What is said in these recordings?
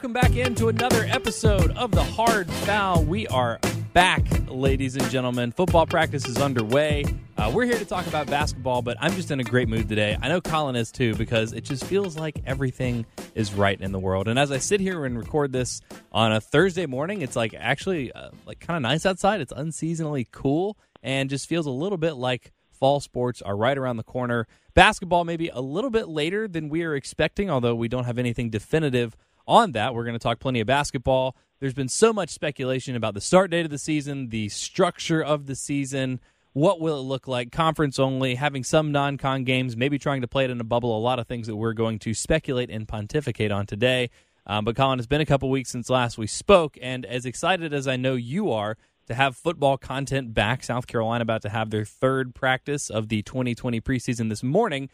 Welcome back into another episode of the Hard Foul. We are back, ladies and gentlemen. Football practice is underway. Uh, we're here to talk about basketball, but I'm just in a great mood today. I know Colin is too because it just feels like everything is right in the world. And as I sit here and record this on a Thursday morning, it's like actually uh, like kind of nice outside. It's unseasonally cool and just feels a little bit like fall sports are right around the corner. Basketball maybe a little bit later than we are expecting, although we don't have anything definitive on that. We're going to talk plenty of basketball. There's been so much speculation about the start date of the season, the structure of the season. What will it look like? Conference only, having some non con games, maybe trying to play it in a bubble. A lot of things that we're going to speculate and pontificate on today. Um, but Colin, it's been a couple weeks since last we spoke, and as excited as I know you are to have football content back, South Carolina about to have their third practice of the 2020 preseason this morning.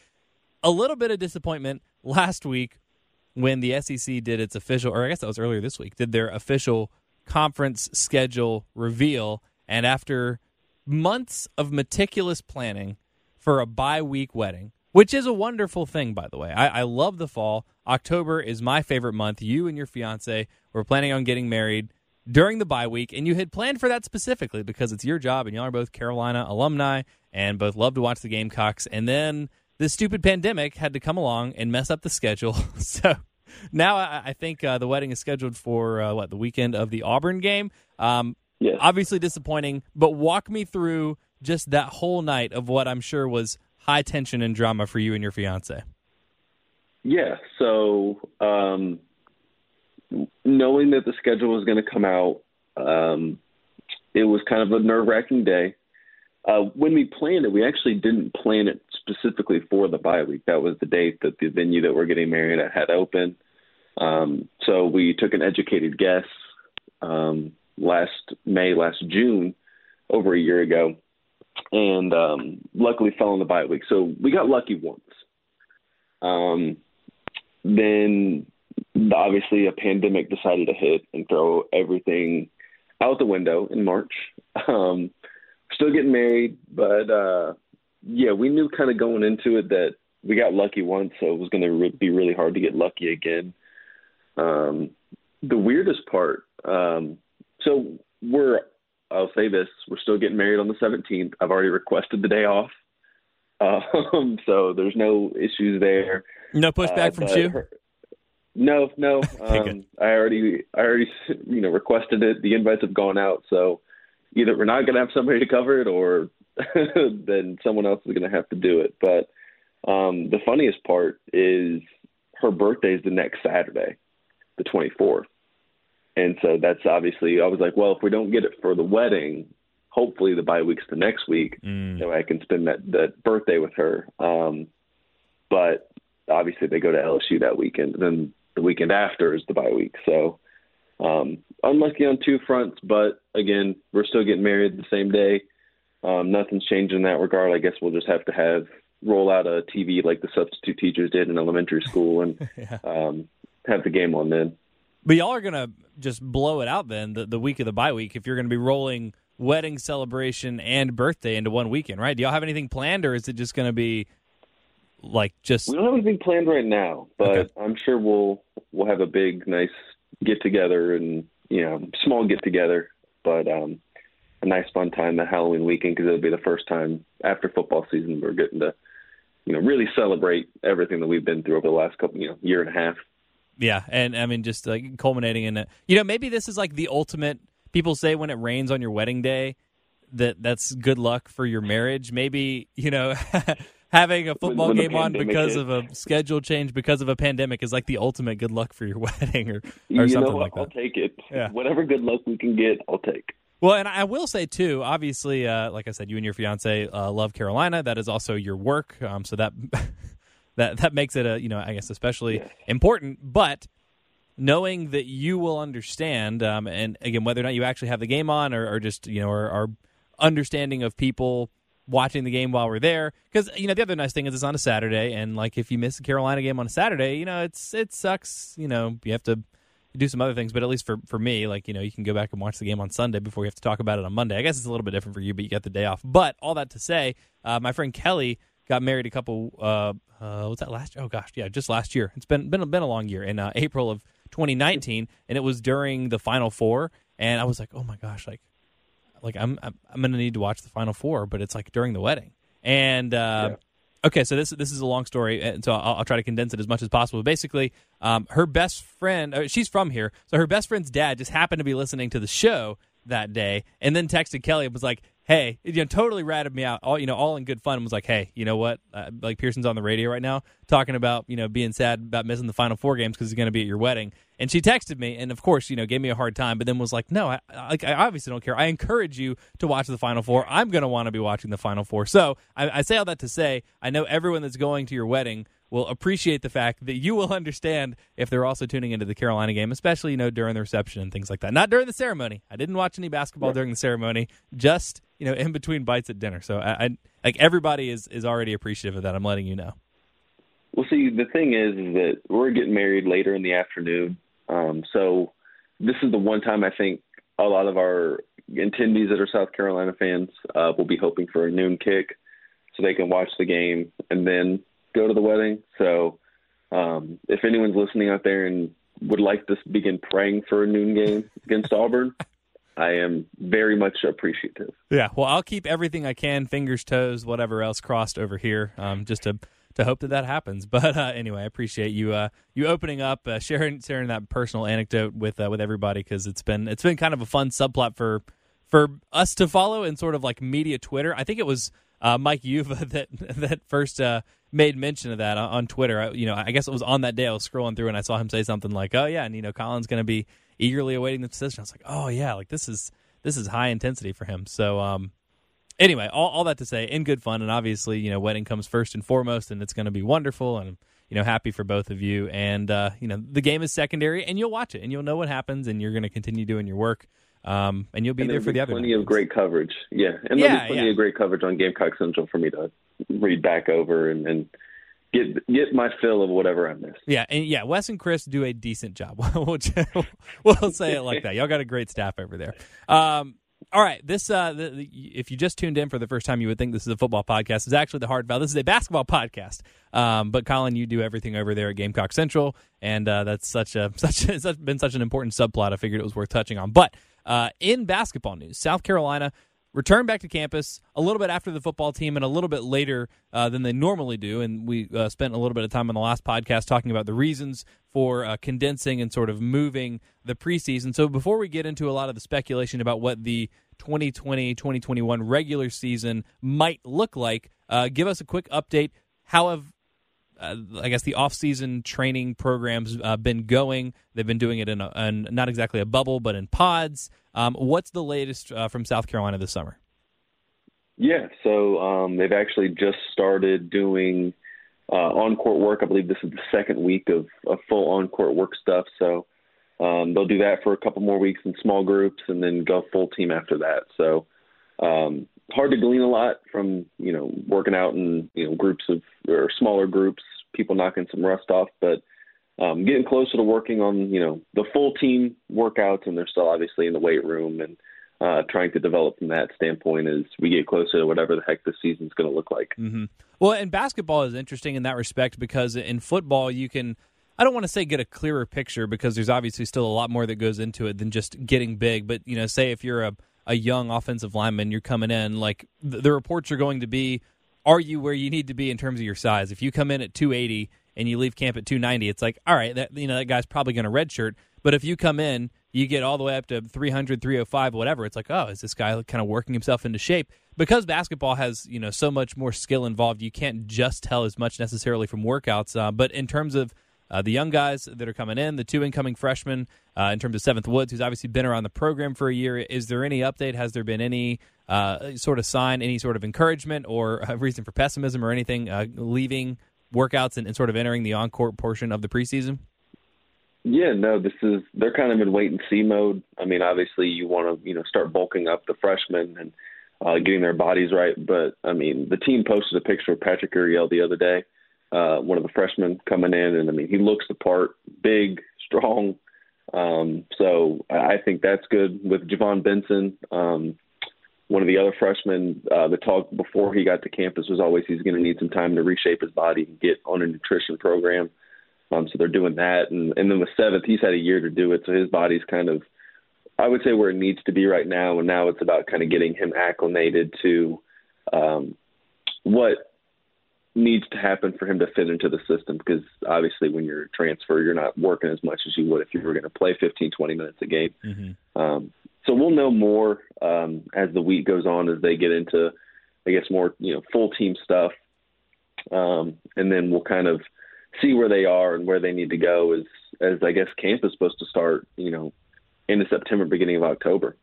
A little bit of disappointment last week when the SEC did its official, or I guess that was earlier this week, did their official conference schedule reveal. And after months of meticulous planning for a bye week wedding, which is a wonderful thing, by the way. I, I, love the fall. October is my favorite month. You and your fiance were planning on getting married during the bye week, and you had planned for that specifically because it's your job, and y'all are both Carolina alumni and both love to watch the Gamecocks. And then this stupid pandemic had to come along and mess up the schedule. so now I, I think uh, the wedding is scheduled for uh, what the weekend of the Auburn game. Um, yes. Obviously disappointing, but walk me through just that whole night of what I'm sure was high tension and drama for you and your fiance. Yeah. So um, knowing that the schedule was going to come out, um, it was kind of a nerve wracking day. Uh, when we planned it, we actually didn't plan it specifically for the bye week. That was the date that the venue that we're getting married at had open. Um, so we took an educated guess um, last May, last June, over a year ago, and um, luckily fell on the bye week. So we got lucky once. Um, then obviously a pandemic decided to hit and throw everything out the window in March. Um, still getting married, but uh, yeah, we knew kind of going into it that we got lucky once, so it was going to re- be really hard to get lucky again. Um, the weirdest part, um, so we're, I'll say this, we're still getting married on the 17th. I've already requested the day off. Um, so there's no issues there. No pushback uh, from you. No, no. Um, I already, I already, you know, requested it. The invites have gone out, so either we're not going to have somebody to cover it, or then someone else is going to have to do it. But um, the funniest part is her birthday is the next Saturday, the 24th, and so that's obviously. I was like, well, if we don't get it for the wedding, hopefully the bye week's the next week, mm. so I can spend that that birthday with her. Um, but obviously they go to LSU that weekend. And then the weekend after is the bye week. So um, unlucky on two fronts, but again, we're still getting married the same day. Um, nothing's changed in that regard. I guess we'll just have to have roll out a TV like the substitute teachers did in elementary school and yeah. um, have the game on then. But y'all are gonna just blow it out then the, the week of the bye week if you're gonna be rolling wedding celebration and birthday into one weekend, right? Do y'all have anything planned, or is it just gonna be like just? We don't have anything planned right now, but Okay. I'm sure we'll we'll have a big, nice get together and you know small get together, but um, a nice fun time that Halloween weekend because it'll be the first time after football season we're getting to you know really celebrate everything that we've been through over the last couple you know year and a half. Yeah, and I mean just like culminating in it. You know, maybe this is like the ultimate. People say when it rains on your wedding day that that's good luck for your marriage. Maybe you know. having a football when, when game on because hit. of a schedule change because of a pandemic is like the ultimate good luck for your wedding or, or you something know like that. I'll take it. Yeah. Whatever good luck we can get, I'll take. Well, and I will say too. Obviously, uh, like I said, you and your fiance uh, love Carolina. That is also your work, um, so that that that makes it a you know I guess especially important. But knowing that you will understand, um, and again, whether or not you actually have the game on, or, or just you know, our, our understanding of people watching the game while we're there, because you know the other nice thing is it's on a Saturday, and like if you miss the Carolina game on a Saturday, you know it's it sucks. You know you have to do some other things, but at least for for me, like you know, you can go back and watch the game on Sunday before you have to talk about it on Monday. I guess it's a little bit different for you, but you got the day off. But all that to say, uh, my friend Kelly got married a couple. Uh, uh, was that last? Oh gosh, yeah, just last year. It's been been been a long year in uh, April of 2019, and it was during the Final Four. And I was like, oh my gosh, like like I'm I'm, I'm gonna need to watch the Final Four, but it's like during the wedding. And uh, Yeah. Okay, so this this is a long story, and so I'll, I'll try to condense it as much as possible. Basically, um, her best friend, uh, she's from here, so her best friend's dad just happened to be listening to the show that day, and then texted Kelly and was like, "Hey, you know, totally ratted me out, all you know, all in good fun." And was like, "Hey, you know what? Uh, like Pearson's on the radio right now talking about you know being sad about missing the Final Four games because he's going to be at your wedding." And she texted me, and of course, you know, gave me a hard time, but then was like, "No, I, I, I obviously don't care. I encourage you to watch the Final Four. I'm going to want to be watching the Final four. So I, I say all that to say, I know everyone that's going to your wedding will appreciate the fact that you will understand if they're also tuning into the Carolina game, especially you know during the reception and things like that. Not during the ceremony. I didn't watch any basketball during the ceremony. Just you know in between bites at dinner. So I, I like everybody is is already appreciative of that. I'm letting you know. Well, see, the thing is, is that we're getting married later in the afternoon. Um, so this is the one time I think a lot of our attendees that are South Carolina fans uh, will be hoping for a noon kick so they can watch the game and then go to the wedding. So um, if anyone's listening out there and would like to begin praying for a noon game against Auburn, I am very much appreciative. Yeah, well, I'll keep everything I can, fingers, toes, whatever else crossed over here, um, just to to hope that that happens. But uh, anyway, I appreciate you uh, you opening up, uh, sharing sharing that personal anecdote with uh, with everybody because it's been it's been kind of a fun subplot for for us to follow in sort of like media Twitter. I think it was uh, Mike Yuva that that first uh, made mention of that on, on Twitter. I, you know, I guess it was on that day I was scrolling through and I saw him say something like, "Oh yeah," and you know, Colin's going to be eagerly awaiting the decision. I was like, "Oh yeah, like this is this is high intensity for him." So um, anyway, all, all that to say, in good fun, and obviously, you know, wedding comes first and foremost, and it's going to be wonderful, and you know, happy for both of you. And uh, you know, the game is secondary, and you'll watch it, and you'll know what happens, and you're going to continue doing your work, um, and you'll be and there for the be other. plenty of games. great coverage. Yeah, and Yeah, there'll be plenty yeah. of great coverage on Gamecock Central for me to read back over and, and get get my fill of whatever I missed. Yeah, and yeah, Wes and Chris do a decent job. we'll, we'll say it like that. Y'all got a great staff over there. Um, all right, this uh, the, the, if you just tuned in for the first time, you would think this is a football podcast. It's actually the Hard Foul. This is a basketball podcast. Um, but Colin, you do everything over there at Gamecock Central, and uh, that's such a such it's been such an important subplot. I figured it was worth touching on. But uh, in basketball news, South Carolina returned back to campus a little bit after the football team and a little bit later uh, than they normally do. And we uh, spent a little bit of time on the last podcast talking about the reasons for uh, condensing and sort of moving the preseason. So before we get into a lot of the speculation about what the 2020 2021 regular season might look like, uh, give us a quick update. How have uh, I guess the off-season training programs uh, been going. They've been doing it in, a, in not exactly a bubble, but in pods. Um, what's the latest uh, from South Carolina this summer? Yeah, so um, they've actually just started doing uh, on-court work. I believe this is the second week of, of full on-court work stuff. So um, they'll do that for a couple more weeks in small groups, and then go full team after that. So um, hard to glean a lot from you know working out in you know groups of or smaller groups, people knocking some rust off, but um, getting closer to working on you know the full team workouts, and they're still obviously in the weight room and uh, trying to develop from that standpoint as we get closer to whatever the heck this season's going to look like. Mm-hmm. Well, and basketball is interesting in that respect because in football you can. I don't want to say get a clearer picture because there's obviously still a lot more that goes into it than just getting big. But you know, say if you're a a young offensive lineman, you're coming in like the, the reports are going to be are you where you need to be in terms of your size? If you come in at 280 and you leave camp at 290, it's like, all right, that you know that guy's probably going to redshirt. But if you come in, you get all the way up to 300, 305, whatever. It's like, oh, is this guy kind of working himself into shape? Because basketball has you know so much more skill involved, you can't just tell as much necessarily from workouts. Uh, but in terms of uh, the young guys that are coming in, the two incoming freshmen, uh, in terms of Seventh Woods, who's obviously been around the program for a year. Is there any update? Has there been any uh, sort of sign, any sort of encouragement or reason for pessimism or anything uh, leaving workouts and, and, sort of entering the on-court portion of the preseason? Yeah, no, this is they're kind of in wait and see mode. I mean, obviously you want to you know start bulking up the freshmen and uh, getting their bodies right, but I mean the team posted a picture of Patrick Iriel the other day uh, one of the freshmen coming in, and I mean he looks the part, big, strong. Um, so I think that's good with Ja'Von Benson. Um, one of the other freshmen, uh, the talk before he got to campus was always he's going to need some time to reshape his body and get on a nutrition program. Um, so they're doing that, and and then with seventh, he's had a year to do it, so his body's kind of, I would say, where it needs to be right now. And now it's about kind of getting him acclimated to um, what needs to happen for him to fit into the system because obviously when you're a transfer you're not working as much as you would if you were going to play 15 20 minutes a game. Mm-hmm. um, so we'll know more um, as the week goes on as they get into i guess more you know full team stuff. Um, and then we'll kind of see where they are and where they need to go as as i guess camp is supposed to start you know into september beginning of october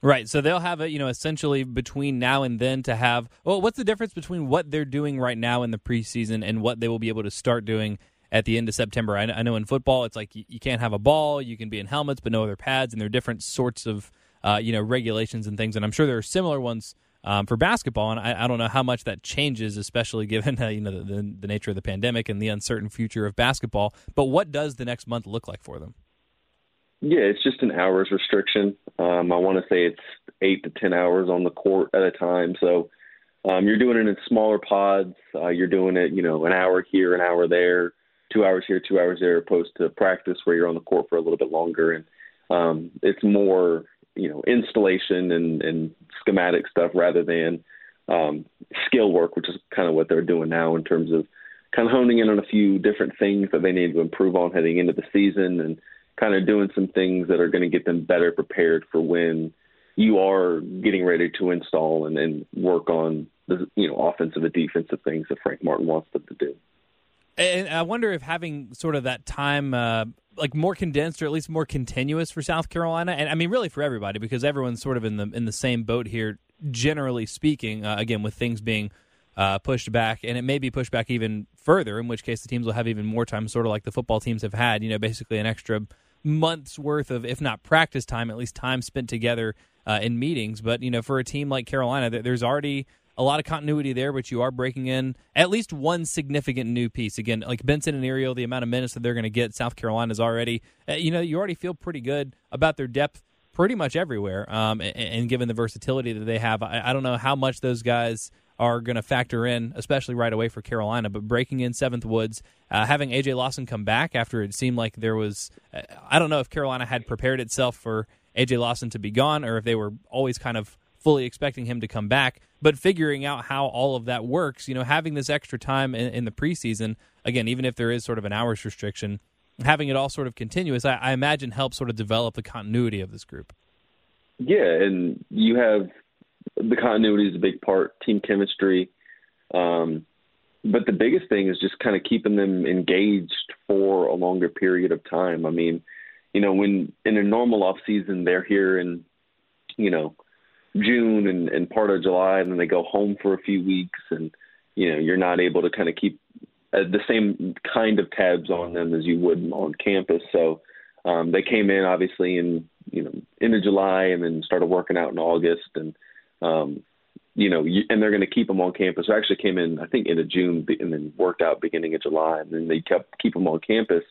Right. So they'll have it, you know, essentially between now and then to have. Well, what's the difference between what they're doing right now in the preseason and what they will be able to start doing at the end of September? I, I know in football, it's like you, you, can't have a ball, you can be in helmets, but no other pads, and there are different sorts of, uh, you know, regulations and things. And I'm sure there are similar ones um, for basketball, and I, I, don't know how much that changes, especially given uh, you know the, the, the nature of the pandemic and the uncertain future of basketball. But what does the next month look like for them? Yeah, it's just an hours restriction. Um, I want to say it's eight to ten hours on the court at a time. So um, you're doing it in smaller pods. Uh, you're doing it, you know, an hour here, an hour there, two hours here, two hours there, opposed to practice where you're on the court for a little bit longer. And um, it's more, you know, installation and, and schematic stuff rather than um, skill work, which is kind of what they're doing now in terms of kind of honing in on a few different things that they need to improve on heading into the season and kind of doing some things that are going to get them better prepared for when you are getting ready to install and, and work on the you know offensive and defensive things that Frank Martin wants them to do. And I wonder if having sort of that time, uh, like more condensed or at least more continuous for South Carolina, and I mean really for everybody because everyone's sort of in the in the same boat here, generally speaking. Uh, again, with things being uh, pushed back, and it may be pushed back even further, in which case the teams will have even more time, sort of like the football teams have had. You know, basically an extra months worth of, if not practice time, at least time spent together uh, in meetings. But you know, for a team like Carolina, there's already a lot of continuity there, but you are breaking in at least one significant new piece. Again, like Benson and Iriel, the amount of minutes that they're going to get, South Carolina's already, uh, you know, you already feel pretty good about their depth pretty much everywhere. Um, and, and, given the versatility that they have, I, I don't know how much those guys are going to factor in, especially right away for Carolina. But breaking in Seventh Woods, uh, having AJ Lawson come back after it seemed like there was, uh, I don't know if Carolina had prepared itself for AJ Lawson to be gone or if they were always kind of fully expecting him to come back. But figuring out how all of that works, you know, having this extra time in, in the preseason, again, even if there is sort of an hours restriction, having it all sort of continuous, I, I imagine helps sort of develop the continuity of this group. Yeah, and you have the continuity is a big part, team chemistry. Um, but the biggest thing is just kind of keeping them engaged for a longer period of time. I mean, you know, when in a normal off season, they're here in, you know, June and, and part of July, and then they go home for a few weeks, and you know, you're not able to kind of keep uh, the same kind of tabs on them as you would on campus. So um, they came in obviously in you know into July, and then started working out in August, and um, you know, and they're going to keep them on campus. I actually came in, I think, into June and then worked out beginning of July, and then they kept keep them on campus.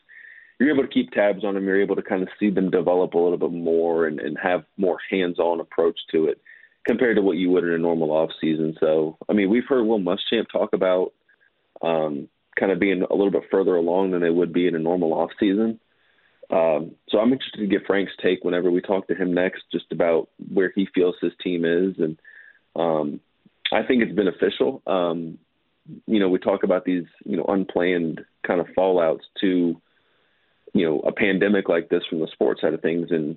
You're able to keep tabs on them. You're able to kind of see them develop a little bit more and, and have more hands-on approach to it compared to what you would in a normal off season. So, I mean, we've heard Will Muschamp talk about um, kind of being a little bit further along than they would be in a normal off season. Um, so I'm interested to get Frank's take whenever we talk to him next, just about where he feels his team is, and um, I think it's beneficial. Um, you know, we talk about these, you know, unplanned kind of fallouts to, you know, a pandemic like this from the sports side of things. And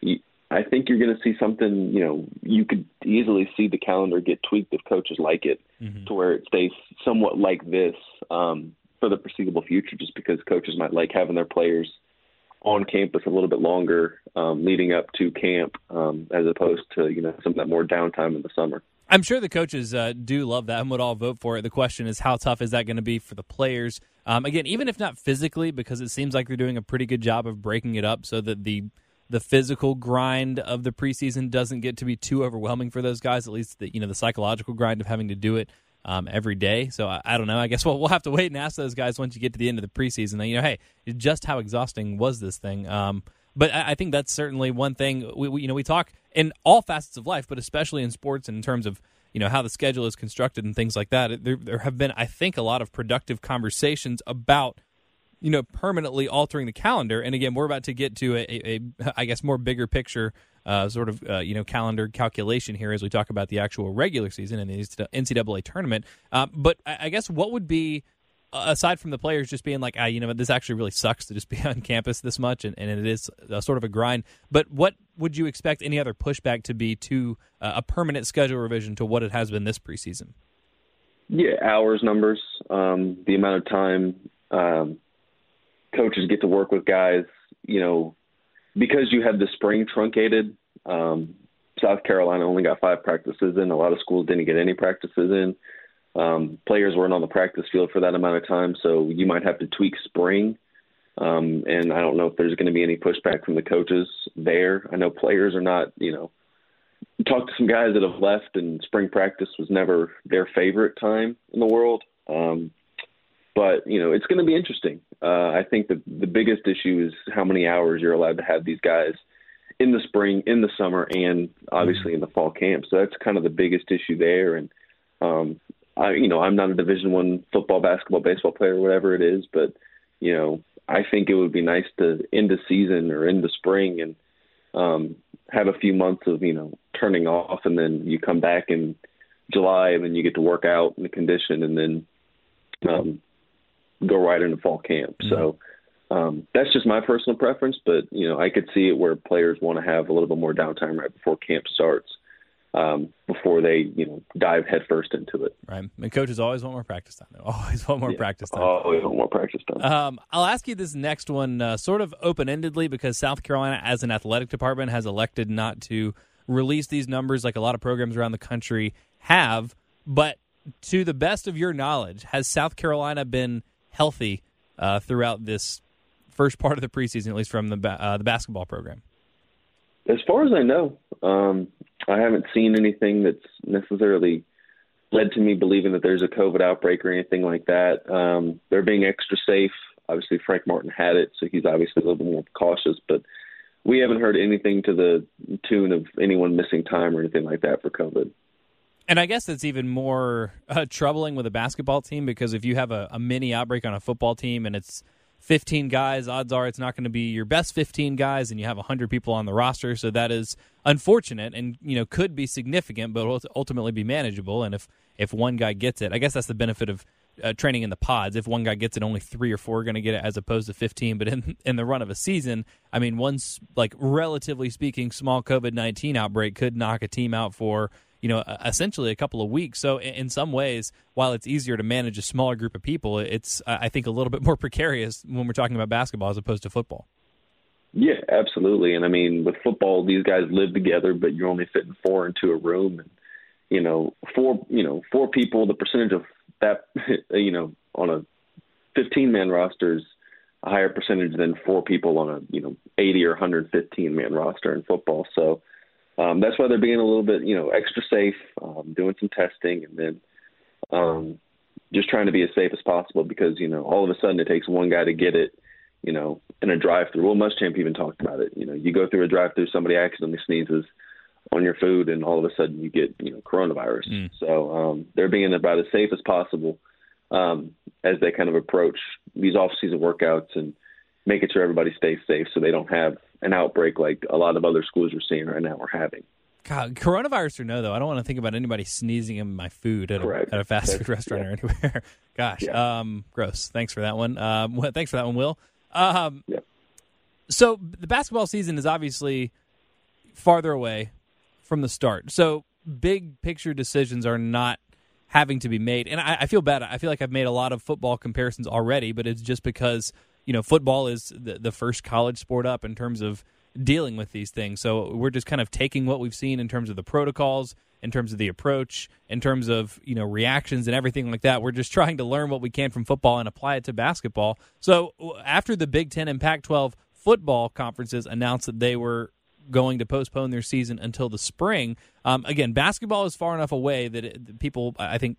you, I think you're going to see something, you know, you could easily see the calendar get tweaked if coaches like it mm-hmm. to where it stays somewhat like this um, for the foreseeable future, just because coaches might like having their players on campus a little bit longer um, leading up to camp um, as opposed to, you know, some of that more downtime in the summer. I'm sure the coaches uh, do love that and would all vote for it. The question is, how tough is that going to be for the players? Um, again, even if not physically, because it seems like they're doing a pretty good job of breaking it up so that the the physical grind of the preseason doesn't get to be too overwhelming for those guys. At least the you know the psychological grind of having to do it um, every day. So I, I, don't know. I guess we'll, we'll have to wait and ask those guys once you get to the end of the preseason. You know, hey, just how exhausting was this thing? Um, but I, I, think that's certainly one thing. We, we, you know we talk in all facets of life, but especially in sports and in terms of you know how the schedule is constructed and things like that. There, there have been, I think, a lot of productive conversations about you know permanently altering the calendar. And again, we're about to get to a, a, a I guess, more bigger picture uh, sort of uh, you know calendar calculation here as we talk about the actual regular season and the NCAA tournament. Uh, but I, guess what would be aside from the players just being like, ah, you know, this actually really sucks to just be on campus this much, and, and it is a, sort of a grind. But what would you expect any other pushback to be to uh, a permanent schedule revision to what it has been this preseason? Yeah, hours numbers, um, the amount of time um, coaches get to work with guys. You know, because you had the spring truncated. Um, South Carolina only got five practices in. A lot of schools didn't get any practices in. Um, players weren't on the practice field for that amount of time, so you might have to tweak spring. Um, and I don't know if there's going to be any pushback from the coaches there. I know players are not, you know, talked to some guys that have left, and spring practice was never their favorite time in the world. Um, but you know, it's going to be interesting. Uh, I think the the biggest issue is how many hours you're allowed to have these guys in the spring, in the summer, and obviously in the fall camp. So that's kind of the biggest issue there. And um, I, you know, I'm not a Division One football, basketball, baseball player, whatever it is, but you know, I think it would be nice to end the season or end the spring and um, have a few months of you know turning off, and then you come back in July, and then you get to work out the condition, and then um, go right into fall camp. Mm-hmm. So um, that's just my personal preference, but you know, I could see it where players want to have a little bit more downtime right before camp starts um, before they you know dive headfirst into it. Right, and coaches always want more practice time. They always want more yeah, practice time. Always want more practice time. Um, I'll ask you this next one, uh, sort of open endedly, because South Carolina, as an athletic department, has elected not to release these numbers like a lot of programs around the country have. But to the best of your knowledge, has South Carolina been healthy uh, throughout this first part of the preseason, at least from the ba- uh, the basketball program? As far as I know, um, I haven't seen anything that's necessarily led to me believing that there's a COVID outbreak or anything like that. Um, they're being extra safe. Obviously, Frank Martin had it, so he's obviously a little bit more cautious. But we haven't heard anything to the tune of anyone missing time or anything like that for COVID. And I guess that's even more uh, troubling with a basketball team because if you have a, a mini outbreak on a football team and it's 15 guys, odds are it's not going to be your best 15 guys, and you have 100 people on the roster. So that is unfortunate, and you know could be significant, but will ultimately be manageable. And if if one guy gets it, I guess that's the benefit of uh, training in the pods. If one guy gets it, only three or four are going to get it, as opposed to 15. But in in the run of a season, I mean, one like relatively speaking, small COVID 19 outbreak could knock a team out for you know, essentially a couple of weeks. So in some ways, while it's easier to manage a smaller group of people, it's I think a little bit more precarious when we're talking about basketball as opposed to football. Yeah, absolutely. And I mean, with football, these guys live together, but you're only fitting four into a room, and you know, four you know four people. The percentage of that, you know, on a 15 man roster is a higher percentage than four people on a you know 80 or 115 man roster in football. So um, that's why they're being a little bit, you know, extra safe, um, doing some testing, and then um, just trying to be as safe as possible because you know all of a sudden it takes one guy to get it, you know, in a drive-through. Will Muschamp even talked about it. You know, you go through a drive-through, somebody accidentally sneezes on your food, and all of a sudden you get you know coronavirus. Mm. So um, they're being about as safe as possible um, as they kind of approach these off-season workouts and making sure everybody stays safe so they don't have an outbreak like a lot of other schools are seeing right now are having. God, coronavirus or no, though, I don't want to think about anybody sneezing in my food at, a, at a, fast That's, food restaurant yeah. or anywhere. Gosh, yeah. um, gross. Thanks for that one. Um, well, thanks for that one, Will. Um, yeah. So the basketball season is obviously farther away from the start. So big picture decisions are not having to be made. And I, I, feel bad. I feel like I've made a lot of football comparisons already, but it's just because you know football is the, the first college sport up in terms of dealing with these things. So we're just kind of taking what we've seen in terms of the protocols, in terms of the approach, in terms of you know reactions and everything like that. We're just trying to learn what we can from football and apply it to basketball. So after the Big Ten and Pac-12 football conferences announced that they were going to postpone their season until the spring. Um, again, basketball is far enough away that it, people, I think,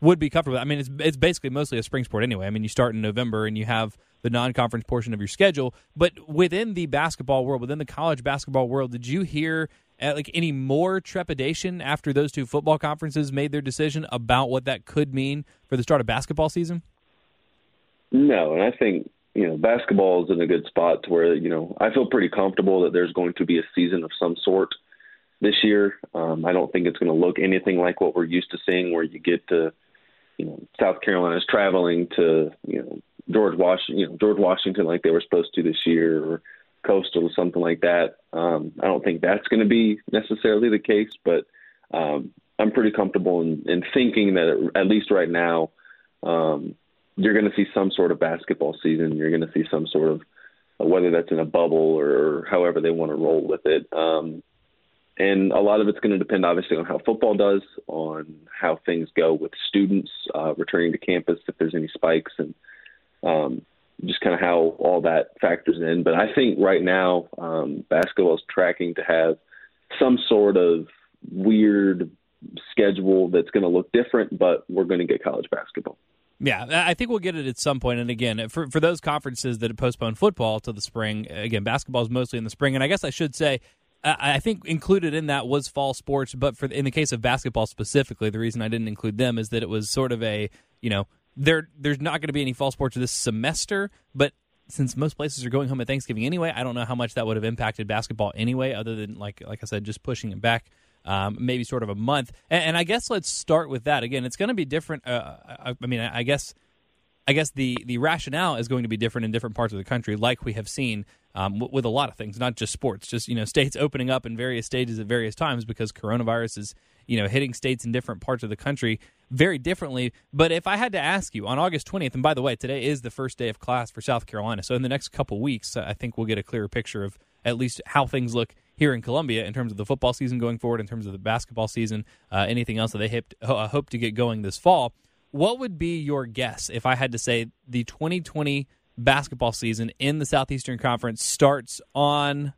would be comfortable. I mean, it's it's basically mostly a spring sport anyway. I mean, you start in November and you have the non-conference portion of your schedule. But within the basketball world, within the college basketball world, did you hear uh, like any more trepidation after those two football conferences made their decision about what that could mean for the start of basketball season? No, and I think you know, basketball is in a good spot to where, you know, I feel pretty comfortable that there's going to be a season of some sort this year. Um, I don't think it's going to look anything like what we're used to seeing, where you get to, you know, South Carolina's traveling to, you know, George Washington, you know, George Washington like they were supposed to this year, or Coastal or something like that. Um, I don't think that's going to be necessarily the case, but um, I'm pretty comfortable in, in thinking that at least right now, um, you're going to see some sort of basketball season. You're going to see some sort of whether that's in a bubble or however they want to roll with it. Um, and a lot of it's going to depend, obviously, on how football does, on how things go with students uh, returning to campus, if there's any spikes, and um, just kind of how all that factors in. But I think right now, um, basketball is tracking to have some sort of weird schedule that's going to look different, but we're going to get college basketball. Yeah, I think we'll get it at some point. And again, for for those conferences that have postponed football to the spring, again, basketball is mostly in the spring. And I guess I should say, I think included in that was fall sports. But for in the case of basketball specifically, the reason I didn't include them is that it was sort of a you know there there's not going to be any fall sports this semester, but since most places are going home at Thanksgiving anyway, I don't know how much that would have impacted basketball anyway, other than like like I said, just pushing it back um, maybe sort of a month. And, and, I guess let's start with that. Again, it's going to be different. Uh, I, I, mean, I guess. I guess the, the rationale is going to be different in different parts of the country, like we have seen um, w- with a lot of things, not just sports, just you know states opening up in various stages at various times because coronavirus is you know hitting states in different parts of the country very differently. But if I had to ask you on August 20th, and by the way, today is the first day of class for South Carolina, so in the next couple weeks, I think we'll get a clearer picture of at least how things look here in Columbia in terms of the football season going forward, in terms of the basketball season, uh, anything else that they hope, uh, hope to get going this fall. What would be your guess if I had to say the 2020 basketball season in the Southeastern Conference starts on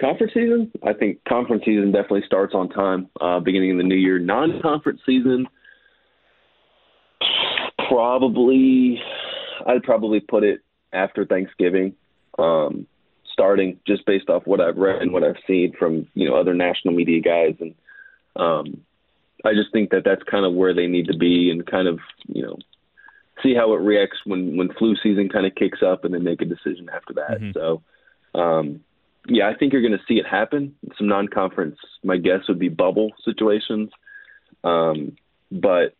conference season? I think conference season definitely starts on time, uh, beginning of the new year. Non-conference season, probably, I'd probably put it after Thanksgiving. Um, starting just based off what I've read and what I've seen from you know other national media guys, and um, I just think that that's kind of where they need to be, and kind of you know see how it reacts when when flu season kind of kicks up, and then make a decision after that. Mm-hmm. So. Um, yeah, I think you're going to see it happen. Some non-conference, my guess would be bubble situations, um, but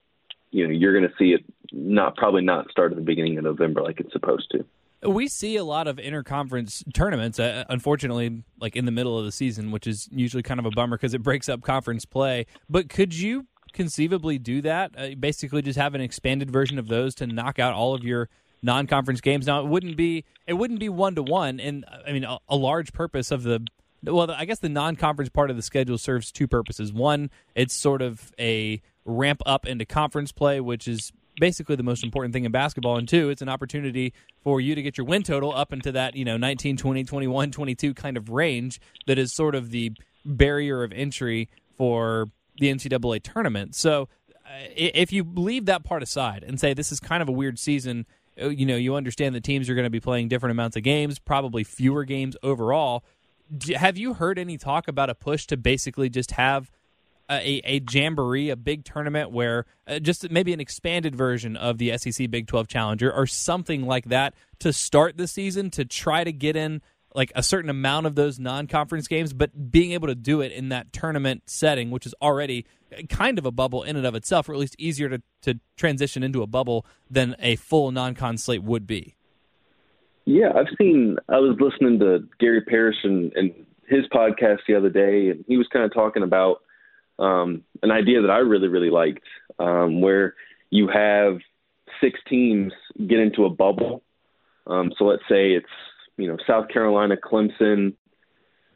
you know you're going to see it not probably not start at the beginning of November like it's supposed to. We see a lot of interconference tournaments, uh, unfortunately, like in the middle of the season, which is usually kind of a bummer because it breaks up conference play. But could you conceivably do that? Uh, basically, just have an expanded version of those to knock out all of your non-conference games. Now, it wouldn't be it wouldn't be one to one, and I mean, a, a large purpose of the well, I guess the non-conference part of the schedule serves two purposes. One, it's sort of a ramp up into conference play, which is basically the most important thing in basketball. And two, it's an opportunity for you to get your win total up into that, you know, 19, 20, 21, 22 kind of range that is sort of the barrier of entry for the NCAA tournament. So uh, if you leave that part aside and say this is kind of a weird season, uh, you know, you understand that teams are going to be playing different amounts of games, probably fewer games overall. Have you heard any talk about a push to basically just have – a, a jamboree, a big tournament where uh, just maybe an expanded version of the SEC Big 12 Challenger or something like that to start the season to try to get in like a certain amount of those non-conference games, but being able to do it in that tournament setting, which is already kind of a bubble in and of itself, or at least easier to, to transition into a bubble than a full non-con slate would be. Yeah, I've seen. I was listening to Gary Parrish and, and his podcast the other day, and he was kind of talking about um, an idea that I really, really liked, um, where you have six teams get into a bubble. Um, so let's say it's you know South Carolina, Clemson,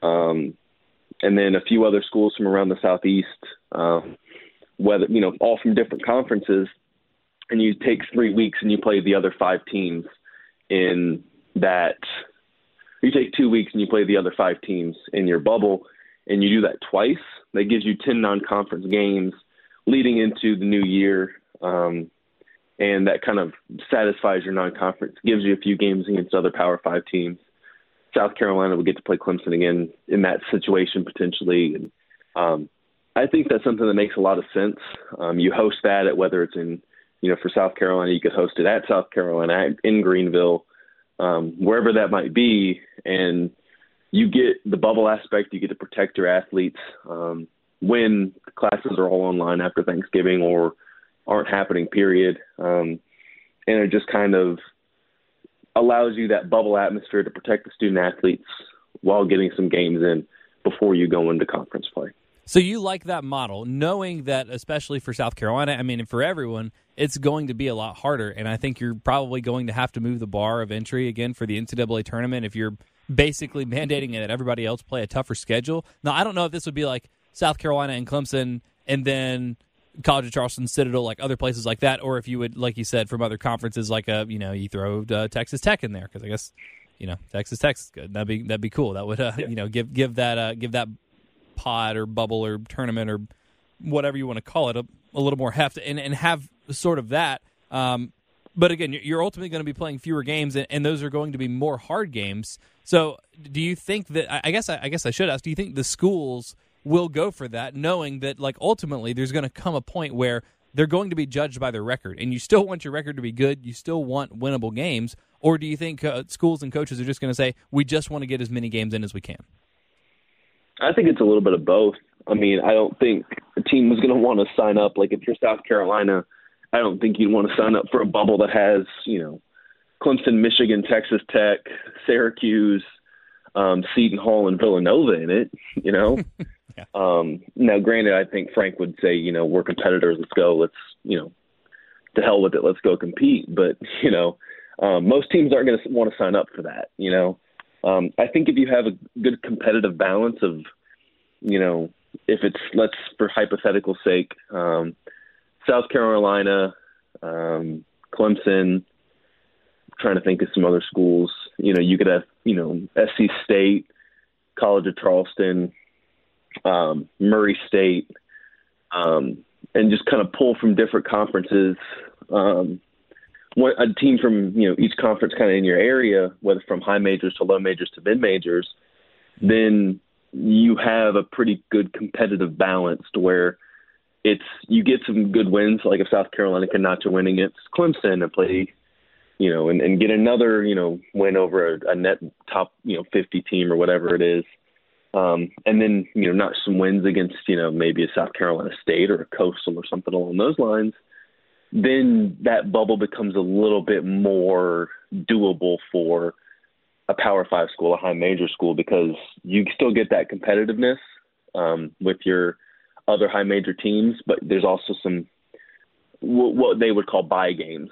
um, and then a few other schools from around the southeast, um, whether you know all from different conferences, and you take three weeks and you play the other five teams in that. You take two weeks and you play the other five teams in your bubble, and you do that twice. That gives you ten non-conference games leading into the new year. Um, and that kind of satisfies your non-conference, gives you a few games against other Power Five teams. South Carolina would get to play Clemson again in that situation potentially, and um, I think that's something that makes a lot of sense. Um, you host that at whether it's in, you know, for South Carolina, you could host it at South Carolina in Greenville, um, wherever that might be, and you get the bubble aspect. You get to protect your athletes um, when classes are all online after Thanksgiving or aren't happening, period. Um, and it just kind of allows you that bubble atmosphere to protect the student athletes while getting some games in before you go into conference play. So you like that model, knowing that, especially for South Carolina, I mean, for everyone, it's going to be a lot harder. And I think you're probably going to have to move the bar of entry again for the NCAA tournament if you're basically mandating that everybody else play a tougher schedule. Now, I don't know if this would be like South Carolina and Clemson, and then College of Charleston, Citadel, like other places like that, or if you would, like you said, from other conferences, like a you know you throw uh, Texas Tech in there because I guess you know Texas Tech's is good. That'd be that'd be cool. That would uh, yeah. you know give give that uh, give that pod or bubble or tournament or whatever you want to call it a, a little more heft and and have sort of that. Um, but again, you're ultimately going to be playing fewer games, and, those are going to be more hard games. So, do you think that? I guess I guess I should ask. Do you think the schools will go for that, knowing that like ultimately there's going to come a point where they're going to be judged by their record, and you still want your record to be good. You still want winnable games, or do you think uh, schools and coaches are just going to say we just want to get as many games in as we can? I think it's a little bit of both. I mean, I don't think a team was going to want to sign up. Like if you're South Carolina, I don't think you'd want to sign up for a bubble that has you know Clemson, Michigan, Texas Tech, Syracuse, um, Seton Hall, and Villanova in it. You know. Yeah. Um, now, granted, I think Frank would say, you know, we're competitors. Let's go. Let's, you know, to hell with it. Let's go compete. But you know, um, most teams aren't going to want to sign up for that. You know, um, I think if you have a good competitive balance of, you know, if it's let's for hypothetical sake, um, South Carolina, um, Clemson. Trying to think of some other schools. You know, you could have, you know, SC State, College of Charleston, um, Murray State, um, and just kind of pull from different conferences. Um, a team from you know each conference kind of in your area, whether from high majors to low majors to mid majors, then you have a pretty good competitive balance to where it's you get some good wins. Like if South Carolina can notch a win against Clemson and play, you know, and, and get another you know win over a, a net top you know 50 team or whatever it is. Um, and then, you know, not some wins against, you know, maybe a South Carolina State or a Coastal or something along those lines, then that bubble becomes a little bit more doable for a Power Five school, a high major school, because you still get that competitiveness um, with your other high major teams, but there's also some what they would call buy games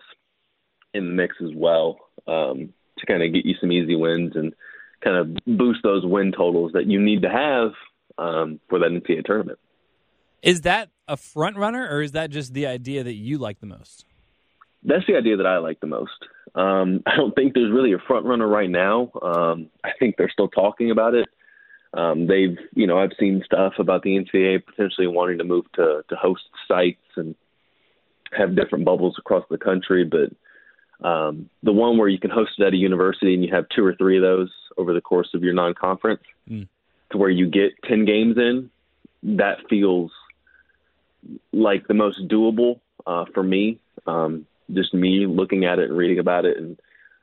in the mix as well um, to kind of get you some easy wins and kind of boost those win totals that you need to have um, for that NCAA tournament. Is that a front runner, or is that just the idea that you like the most? That's the idea that I like the most. Um, I don't think there's really a front runner right now. Um, I think they're still talking about it. Um, they've, you know, I've seen stuff about the NCAA potentially wanting to move to to host sites and have different bubbles across the country, but um, the one where you can host it at a university and you have two or three of those over the course of your non-conference, mm. to where you get ten games in, that feels like the most doable uh, for me. Um, just me looking at it and reading about it, and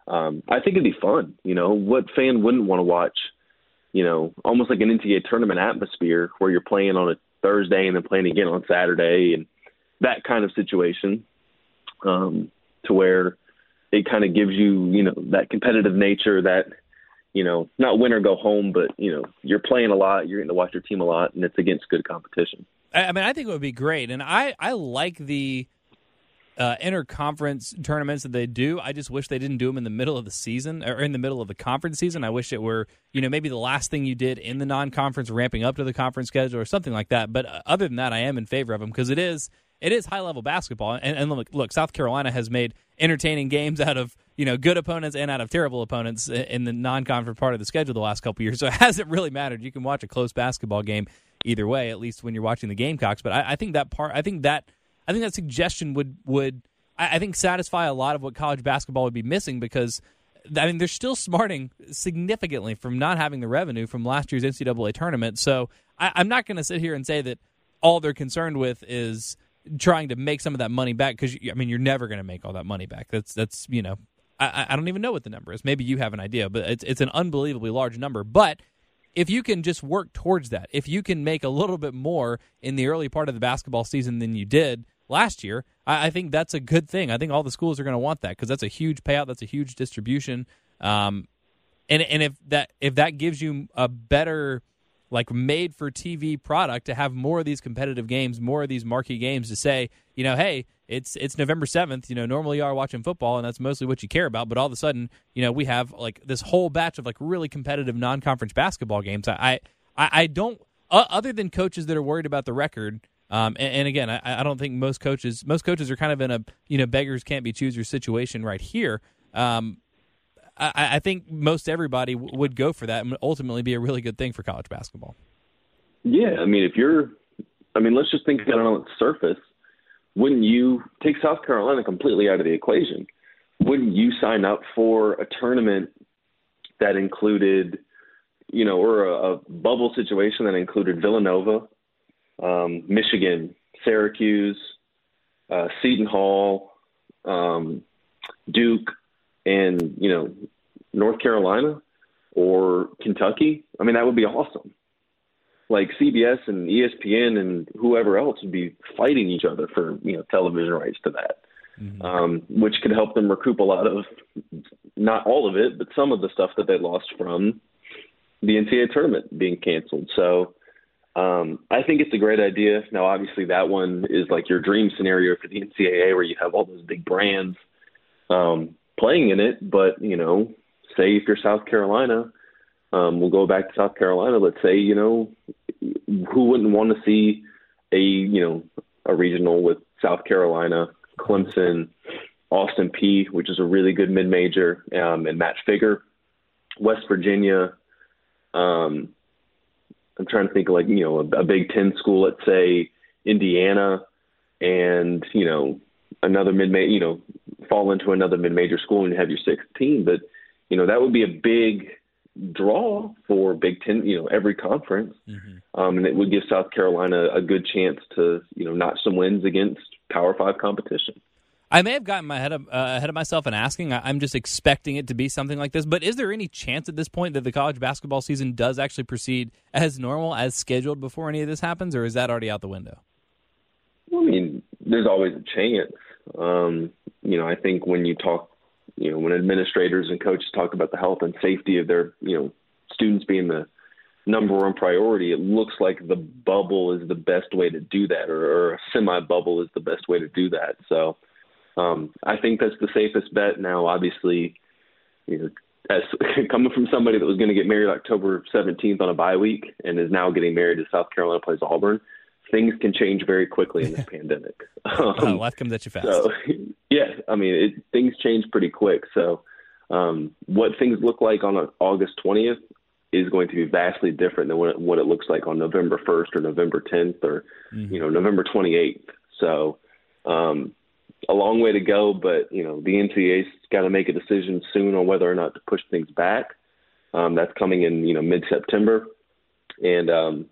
um, I think it'd be fun. You know, what fan wouldn't want to watch? You know, almost like an NCAA tournament atmosphere where you're playing on a Thursday and then playing again on Saturday, and that kind of situation, um, to where it kind of gives you, you know, that competitive nature that, you know, not win or go home, but you know, you're playing a lot, you're getting to watch your team a lot, and it's against good competition. I mean, I think it would be great, and I I like the uh, interconference tournaments that they do. I just wish they didn't do them in the middle of the season or in the middle of the conference season. I wish it were, you know, maybe the last thing you did in the non-conference, ramping up to the conference schedule or something like that. But uh, other than that, I am in favor of them because it is it is high level basketball. And, and look, look, South Carolina has made entertaining games out of you know good opponents and out of terrible opponents in the non-conference part of the schedule the last couple years. So it hasn't really mattered. You can watch a close basketball game either way, at least when you're watching the Gamecocks. But I, I think that part, I think that I think that suggestion would would I, I think satisfy a lot of what college basketball would be missing because. I mean, they're still smarting significantly from not having the revenue from last year's NCAA tournament. So I, I'm not going to sit here and say that all they're concerned with is trying to make some of that money back because I mean you're never going to make all that money back. That's that's you know I, I don't even know what the number is. Maybe you have an idea, but it's it's an unbelievably large number. But if you can just work towards that, if you can make a little bit more in the early part of the basketball season than you did last year, I, I think that's a good thing. I think all the schools are going to want that because that's a huge payout, that's a huge distribution, um, and and if that if that gives you a better like made for TV product to have more of these competitive games, more of these marquee games to say, you know, hey, it's it's November seventh. You know, normally you are watching football, and that's mostly what you care about. But all of a sudden, you know, we have like this whole batch of like really competitive non-conference basketball games. I I, I don't uh, other than coaches that are worried about the record. Um, and, and, again, I, I, don't think most coaches most coaches are kind of in a you know beggars can't be choosers situation right here. Um, I, I, think most everybody w- would go for that and ultimately be a really good thing for college basketball. Yeah, I mean, if you're, I mean, let's just think about it on the surface wouldn't you take South Carolina completely out of the equation? Wouldn't you sign up for a tournament that included, you know, or a, a bubble situation that included Villanova, um, Michigan, Syracuse, uh, Seton Hall, um, Duke, and you know, North Carolina or Kentucky? I mean, that would be awesome like CBS and ESPN and whoever else would be fighting each other for you know television rights to that, mm-hmm. um, which could help them recoup a lot of not all of it, but some of the stuff that they lost from the NCAA tournament being canceled. So um, I think it's a great idea. Now, obviously, that one is like your dream scenario for the NCAA, where you have all those big brands um, playing in it. But you know, say if you're South Carolina um, we'll go back to South Carolina. Let's say, you know, who wouldn't want to see a, you know, a regional with South Carolina, Clemson, Austin Peay, which is a really good mid-major, um, and Matt Figger, West Virginia. Um, I'm trying to think of like, you know, a, a Big Ten school, let's say Indiana, and, you know, another mid-major, you know, fall into another mid-major school and have your sixth team. But, you know, that would be a big – draw for Big Ten, you know, every conference, mm-hmm. um, and it would give South Carolina a good chance to, you know, notch some wins against Power Five competition. I may have gotten my head of, uh, ahead of myself in asking. I, am just expecting it to be something like this. But is there any chance at this point that the college basketball season does actually proceed as normal, as scheduled before any of this happens, or is that already out the window? I mean, there's always a chance. Um, you know, I think when you talk you know, when administrators and coaches talk about the health and safety of their, you know, students being the number one priority, it looks like the bubble is the best way to do that, or, or a semi bubble is the best way to do that. So um, I think that's the safest bet. Now, obviously, you know, as coming from somebody that was going to get married October 17th on a bye week and is now getting married to South Carolina plays Auburn, things can change very quickly in this pandemic. Um, oh, life comes at you fast. So, yeah, I mean, it, things change pretty quick. So, um, what things look like on August 20th is going to be vastly different than what it, what it looks like on November 1st or November 10th or, mm-hmm. you know, November 28th. So, um, a long way to go, but you know, the NCAA's got to make a decision soon on whether or not to push things back. Um, that's coming in, you know, mid-September, and um,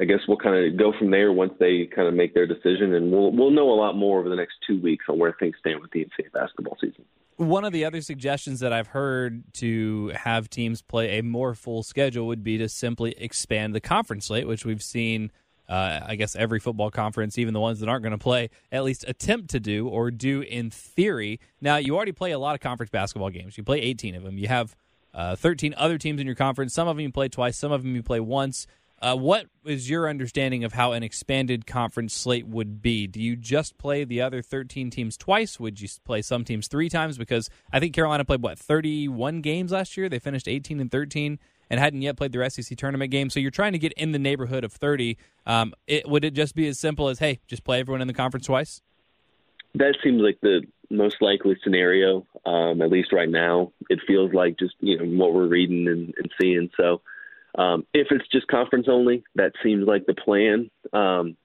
I guess we'll kind of go from there once they kind of make their decision, and we'll we'll know a lot more over the next two weeks on where things stand with the NCAA basketball season. One of the other suggestions that I've heard to have teams play a more full schedule would be to simply expand the conference slate, which we've seen. Uh, I guess every football conference, even the ones that aren't going to play, at least attempt to do or do in theory. Now, you already play a lot of conference basketball games. You play 18 of them. You have uh, 13 other teams in your conference. Some of them you play twice, some of them you play once. Uh, what is your understanding of how an expanded conference slate would be? Do you just play the other 13 teams twice? Would you play some teams three times? Because I think Carolina played, what, 31 games last year? They finished 18 and 13 and hadn't yet played their SEC tournament game. So you're trying to get in the neighborhood of 30. Um, it, would it just be as simple as, hey, just play everyone in the conference twice? That seems like the most likely scenario, um, at least right now. It feels like just you know what we're reading and, and seeing. So um, if it's just conference only, that seems like the plan. Um,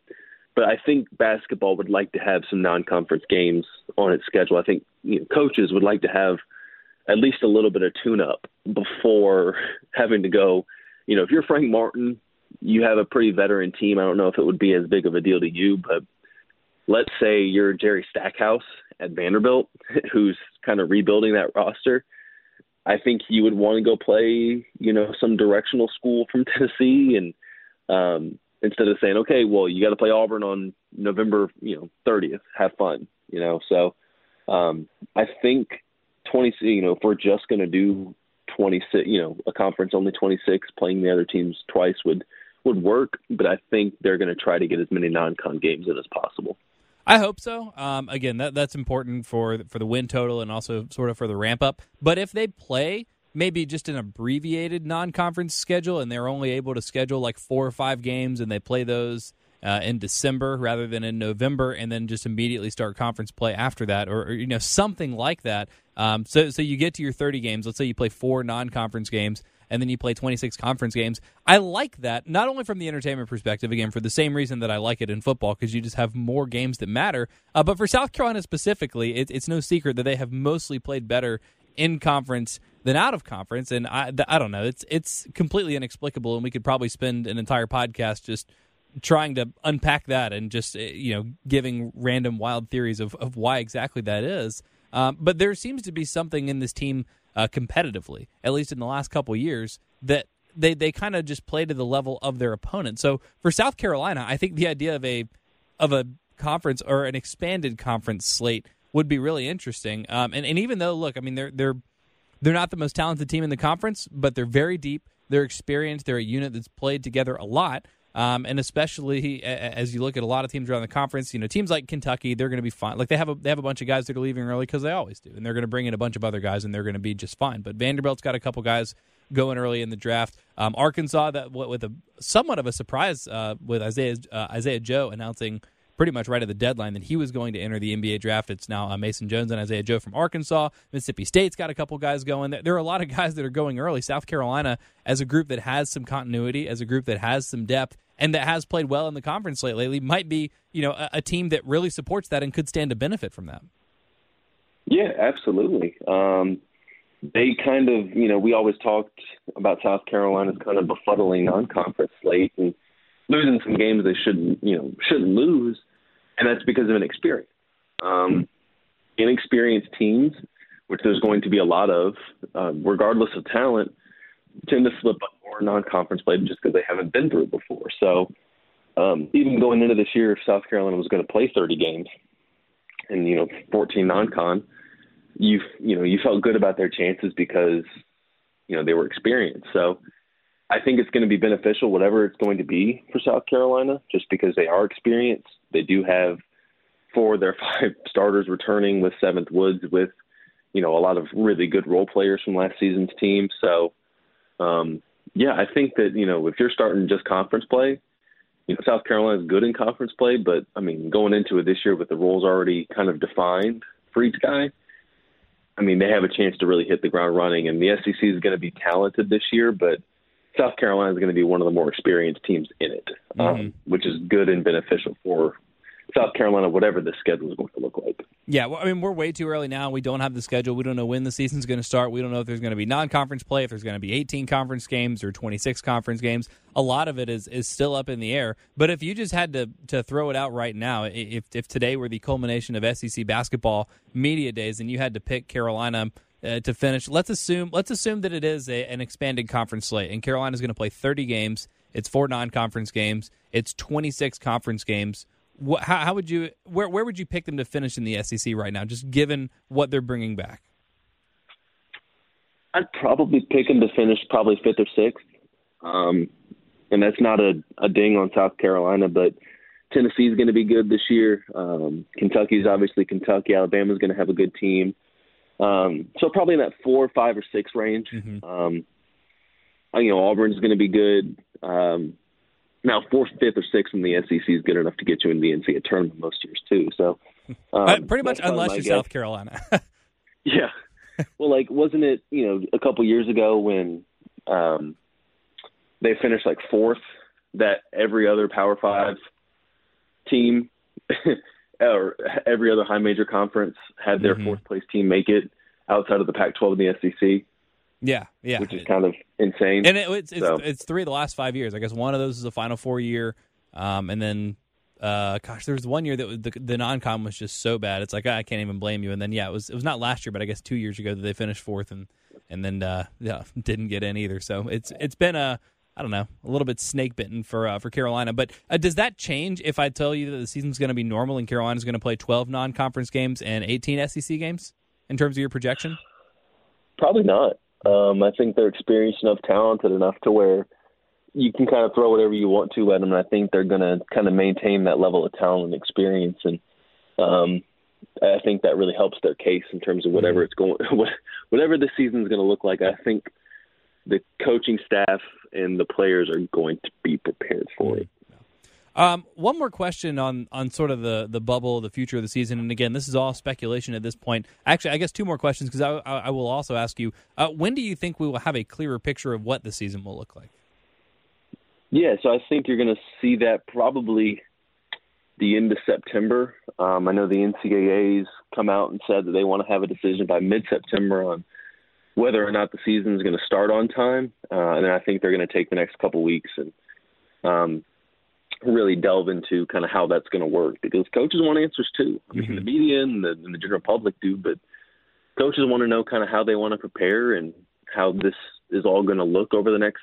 but I think basketball would like to have some non-conference games on its schedule. I think you know, coaches would like to have at least a little bit of tune-up before having to go. You know, if you're Frank Martin, you have a pretty veteran team. I don't know if it would be as big of a deal to you, but let's say you're Jerry Stackhouse at Vanderbilt, who's kind of rebuilding that roster I think you would want to go play, you know, some directional school from Tennessee, and um, instead of saying, okay, well, you got to play Auburn on November, you know, 30th. Have fun, you know. So um, I think 20, you know, if we're just going to do 26, you know, a conference only 26, playing the other teams twice would would work. But I think they're going to try to get as many non-con games in as possible. I hope so. Um, again, that that's important for for the win total and also sort of for the ramp up. But if they play maybe just an abbreviated non-conference schedule and they're only able to schedule like four or five games and they play those uh, in December rather than in November, and then just immediately start conference play after that, or, or you know something like that. Um, so so you get to your 30 games. Let's say you play four non-conference games and then you play 26 conference games. I like that, not only from the entertainment perspective, again, for the same reason that I like it in football, because you just have more games that matter, uh, but for South Carolina specifically, it, it's no secret that they have mostly played better in conference than out of conference, and I, I don't know, it's it's completely inexplicable, and we could probably spend an entire podcast just trying to unpack that and just uh, you know giving random wild theories of, of why exactly that is. Um, but there seems to be something in this team uh, competitively, at least in the last couple years, that they they kind of just play to the level of their opponent. So for South Carolina, I think the idea of a of a conference or an expanded conference slate would be really interesting. Um, and and even though, look, I mean, they're they're they're not the most talented team in the conference, but they're very deep. They're experienced. They're a unit that's played together a lot. Um, and especially as you look at a lot of teams around the conference, you know, teams like Kentucky, they're going to be fine. Like they have a they have a bunch of guys that are leaving early because they always do, and they're going to bring in a bunch of other guys, and they're going to be just fine. But Vanderbilt's got a couple guys going early in the draft. Um, Arkansas, that with a somewhat of a surprise uh, with Isaiah uh, Isaiah Joe announcing pretty much right at the deadline that he was going to enter the NBA draft. It's now uh, Mason Jones and Isaiah Joe from Arkansas. Mississippi State's got a couple guys going. There are a lot of guys that are going early. South Carolina, as a group that has some continuity, as a group that has some depth, and that has played well in the conference lately, might be you know a, a team that really supports that and could stand to benefit from that. Yeah, absolutely. Um, they kind of, you know, we always talked about South Carolina's kind of befuddling non-conference slate and losing some games they shouldn't, you know, shouldn't lose and that's because of inexperience. Um, inexperienced teams, which there's going to be a lot of, uh, regardless of talent, tend to slip up more non-conference play just because they haven't been through it before. So um, even going into this year, if South Carolina was going to play 30 games and you know 14 non-con, you you know you felt good about their chances because you know they were experienced. So I think it's going to be beneficial, whatever it's going to be for South Carolina, just because they are experienced. They do have four of their five starters returning with Seventh Woods, with you know a lot of really good role players from last season's team. So, um, yeah, I think that you know if you're starting just conference play, you know South Carolina is good in conference play, but I mean going into it this year with the roles already kind of defined for each guy. I mean, they have a chance to really hit the ground running, and the SEC is going to be talented this year, but South Carolina is going to be one of the more experienced teams in it, um, mm-hmm. which is good and beneficial for South Carolina, whatever the schedule is going to look like. Yeah, well, I mean, we're way too early now. We don't have the schedule. We don't know when the season's going to start. We don't know if there's going to be non-conference play, if there's going to be 18 conference games or 26 conference games. A lot of it is is still up in the air. But if you just had to to throw it out right now, if if today were the culmination of SEC basketball media days, and you had to pick Carolina. Uh, to finish, let's assume let's assume that it is a, an expanded conference slate, and Carolina is going to play 30 games. It's four non-conference games. It's 26 conference games what, how, how, would you where where would you pick them to finish in the SEC right now, just given what they're bringing back? I'd probably pick them to finish probably fifth or sixth, um, and that's not a, a ding on South Carolina, but Tennessee's going to be good this year. Um, Kentucky's obviously Kentucky. Alabama's going to have a good team. Um, so probably in that four, five, or six range. Mm-hmm. Um, you know, Auburn's going to be good. Um, now, fourth, fifth, or sixth in the SEC is good enough to get you in the NCAA tournament most years too. So, um, pretty much unless you're guess. South Carolina. yeah. Well, like, wasn't it you know a couple years ago when um, they finished like fourth that every other Power Five team or every other high major conference had their mm-hmm. fourth place team make it outside of the Pac-12 and the SEC. Yeah, yeah, which is kind of insane. And it, it's it's, so. it's, three of the last five years. I guess one of those is a Final Four year, um, and then uh, gosh, there was one year that the, the non-con was just so bad. It's like I can't even blame you. And then yeah, it was it was not last year, but I guess two years ago that they finished fourth and and then uh, yeah didn't get in either. So it's it's been a I don't know a little bit snake bitten for uh, for Carolina. But uh, does that change if I tell you that the season's going to be normal and Carolina's going to play twelve non-conference games and eighteen SEC games in terms of your projection? Probably not. Um, I think they're experienced enough, talented enough to where you can kind of throw whatever you want to at them. And I think they're going to kind of maintain that level of talent and experience. And um, I think that really helps their case in terms of whatever it's going, whatever the season is going to look like. I think the coaching staff and the players are going to be prepared for it. Um, one more question on on sort of the the bubble, the future of the season, and again, this is all speculation at this point. Actually, I guess two more questions because I, I, I, will also ask you: uh, When do you think we will have a clearer picture of what the season will look like? Yeah, so I think you're going to see that probably the end of September. Um, I know the NCAA's come out and said that they want to have a decision by mid-September on whether or not the season is going to start on time, uh, and I think they're going to take the next couple weeks and um, really delve into kind of how that's going to work because coaches want answers too. I mean, mm-hmm. the media and the, and the general public do, but coaches want to know kind of how they want to prepare and how this is all going to look over the next,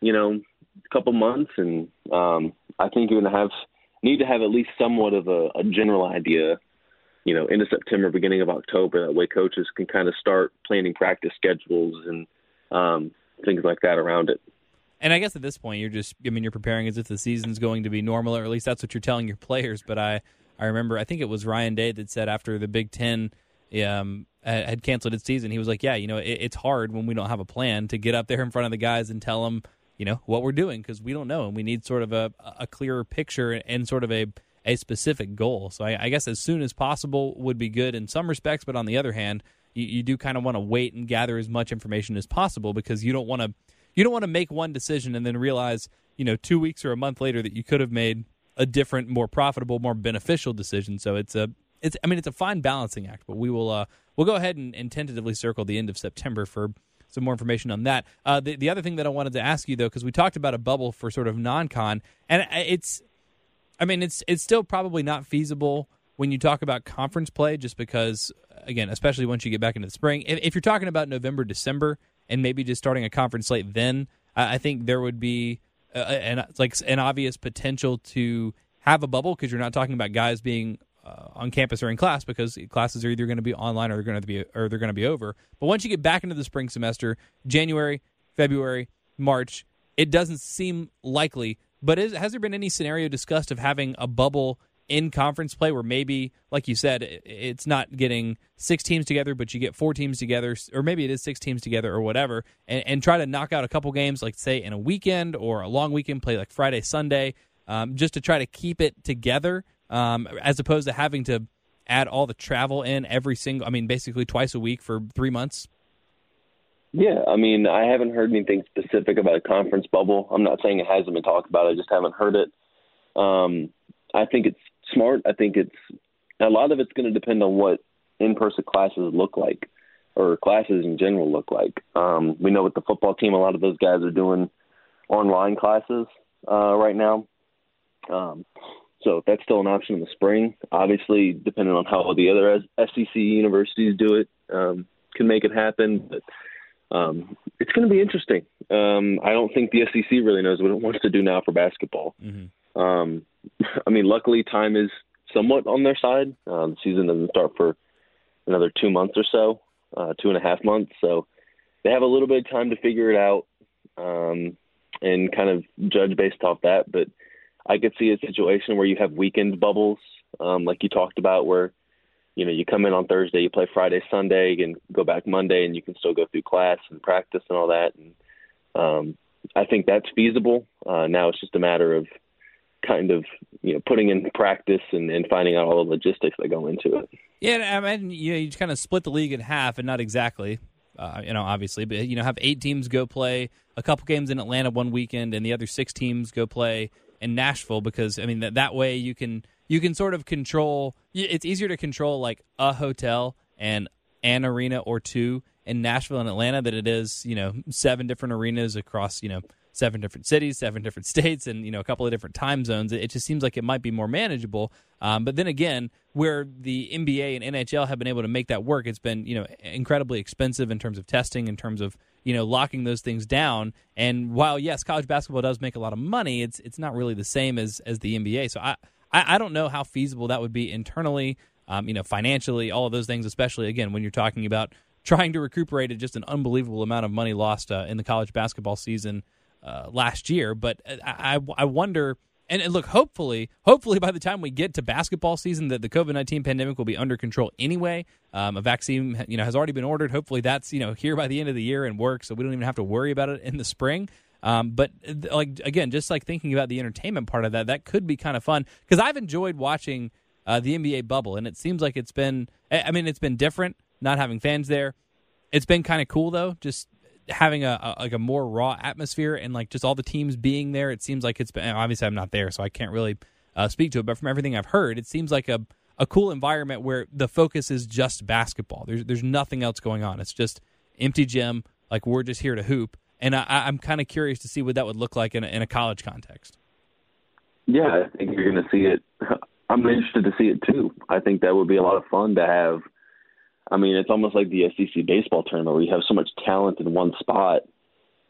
you know, couple months. And um, I think you're going to have need to have at least somewhat of a, a general idea, you know, into September, beginning of October. That way, coaches can kind of start planning practice schedules and um, things like that around it. And I guess at this point, you're just, I mean, you're preparing as if the season's going to be normal, or at least that's what you're telling your players. But I, I remember, I think it was Ryan Day that said after the Big Ten um, had canceled its season, he was like, yeah, you know, it, it's hard when we don't have a plan to get up there in front of the guys and tell them, you know, what we're doing because we don't know. And we need sort of a, a clearer picture and sort of a, a specific goal. So I, I guess as soon as possible would be good in some respects. But on the other hand, you, you do kind of want to wait and gather as much information as possible because you don't want to you don't want to make one decision and then realize, you know, two weeks or a month later that you could have made a different, more profitable, more beneficial decision. So it's a, it's, I mean, it's a fine balancing act. But we will, uh, we'll go ahead and, and tentatively circle the end of September for some more information on that. Uh, the, the other thing that I wanted to ask you though, because we talked about a bubble for sort of non-con, and it's, I mean, it's it's still probably not feasible when you talk about conference play, just because, again, especially once you get back into the spring. If, if you're talking about November, December, and maybe just starting a conference slate then, I think there would be uh, an like an obvious potential to have a bubble because you're not talking about guys being uh, on campus or in class because classes are either going to be online or they're going to be or they're going to be over. But once you get back into the spring semester, January, February, March, it doesn't seem likely. But is, has there been any scenario discussed of having a bubble in conference play where maybe, like you said, it's not getting six teams together, but you get four teams together, or maybe it is six teams together or whatever, and, and try to knock out a couple games, like say in a weekend or a long weekend, play like Friday, Sunday, um, just to try to keep it together, um, as opposed to having to add all the travel in every single, I mean, basically twice a week for three months. Yeah, I mean, I haven't heard anything specific about a conference bubble. I'm not saying it hasn't been talked about. I just haven't heard it. Um, I think it's smart. I think it's a lot of it's going to depend on what in-person classes look like, or classes in general look like. Um, we know with the football team, a lot of those guys are doing online classes uh, right now. Um, so that's still an option in the spring. Obviously, depending on how the other SEC universities do it, um, can make it happen. But um, it's going to be interesting. Um, I don't think the SEC really knows what it wants to do now for basketball. Mm-hmm. Um, I mean, luckily, time is somewhat on their side. Uh, the season doesn't start for another two months or so, uh, two and a half months. So they have a little bit of time to figure it out um, and kind of judge based off that. But I could see a situation where you have weekend bubbles, um, like you talked about, where you know you come in on Thursday, you play Friday, Sunday, and go back Monday, and you can still go through class and practice and all that. And um, I think that's feasible. Uh, now it's just a matter of kind of you know putting in practice and, and finding out all the logistics that go into it. Yeah, I mean, you know, you kind of split the league in half, and not exactly, uh, you know, obviously, but you know, have eight teams go play a couple games in Atlanta one weekend, and the other six teams go play in Nashville because I mean that that way you can you can sort of control. It's easier to control like a hotel and an arena or two in Nashville and Atlanta than it is you know seven different arenas across you know seven different cities, seven different states, and you know a couple of different time zones. It just seems like it might be more manageable. Um, but then again, where the NBA and NHL have been able to make that work, it's been you know incredibly expensive in terms of testing, in terms of you know locking those things down. And while yes, college basketball does make a lot of money, it's it's not really the same as as the NBA. So I I, I don't know how feasible that would be internally. Um, you know, financially, all of those things, especially again when you're talking about trying to recuperate just an unbelievable amount of money lost uh, in the college basketball season uh, last year. But I, I, wonder. And, and look, hopefully, hopefully by the time we get to basketball season, that the COVID nineteen pandemic will be under control anyway. Um, a vaccine, you know, has already been ordered. Hopefully, that's you know here by the end of the year and work, so we don't even have to worry about it in the spring. Um, but like again, just like thinking about the entertainment part of that, that could be kind of fun because I've enjoyed watching uh, the NBA bubble, and it seems like it's been. I mean, it's been different not having fans there. It's been kind of cool though, just having a, a, like a more raw atmosphere and like just all the teams being there. It seems like it's been obviously I'm not there, so I can't really uh, speak to it. But from everything I've heard, it seems like a a cool environment where the focus is just basketball. There's there's nothing else going on. It's just empty gym. Like we're just here to hoop. And I, am kind of curious to see what that would look like in a, in a college context. Yeah, I think you're going to see it. I'm interested to see it too. I think that would be a lot of fun to have I mean, it's almost like the SEC baseball tournament where you have so much talent in one spot.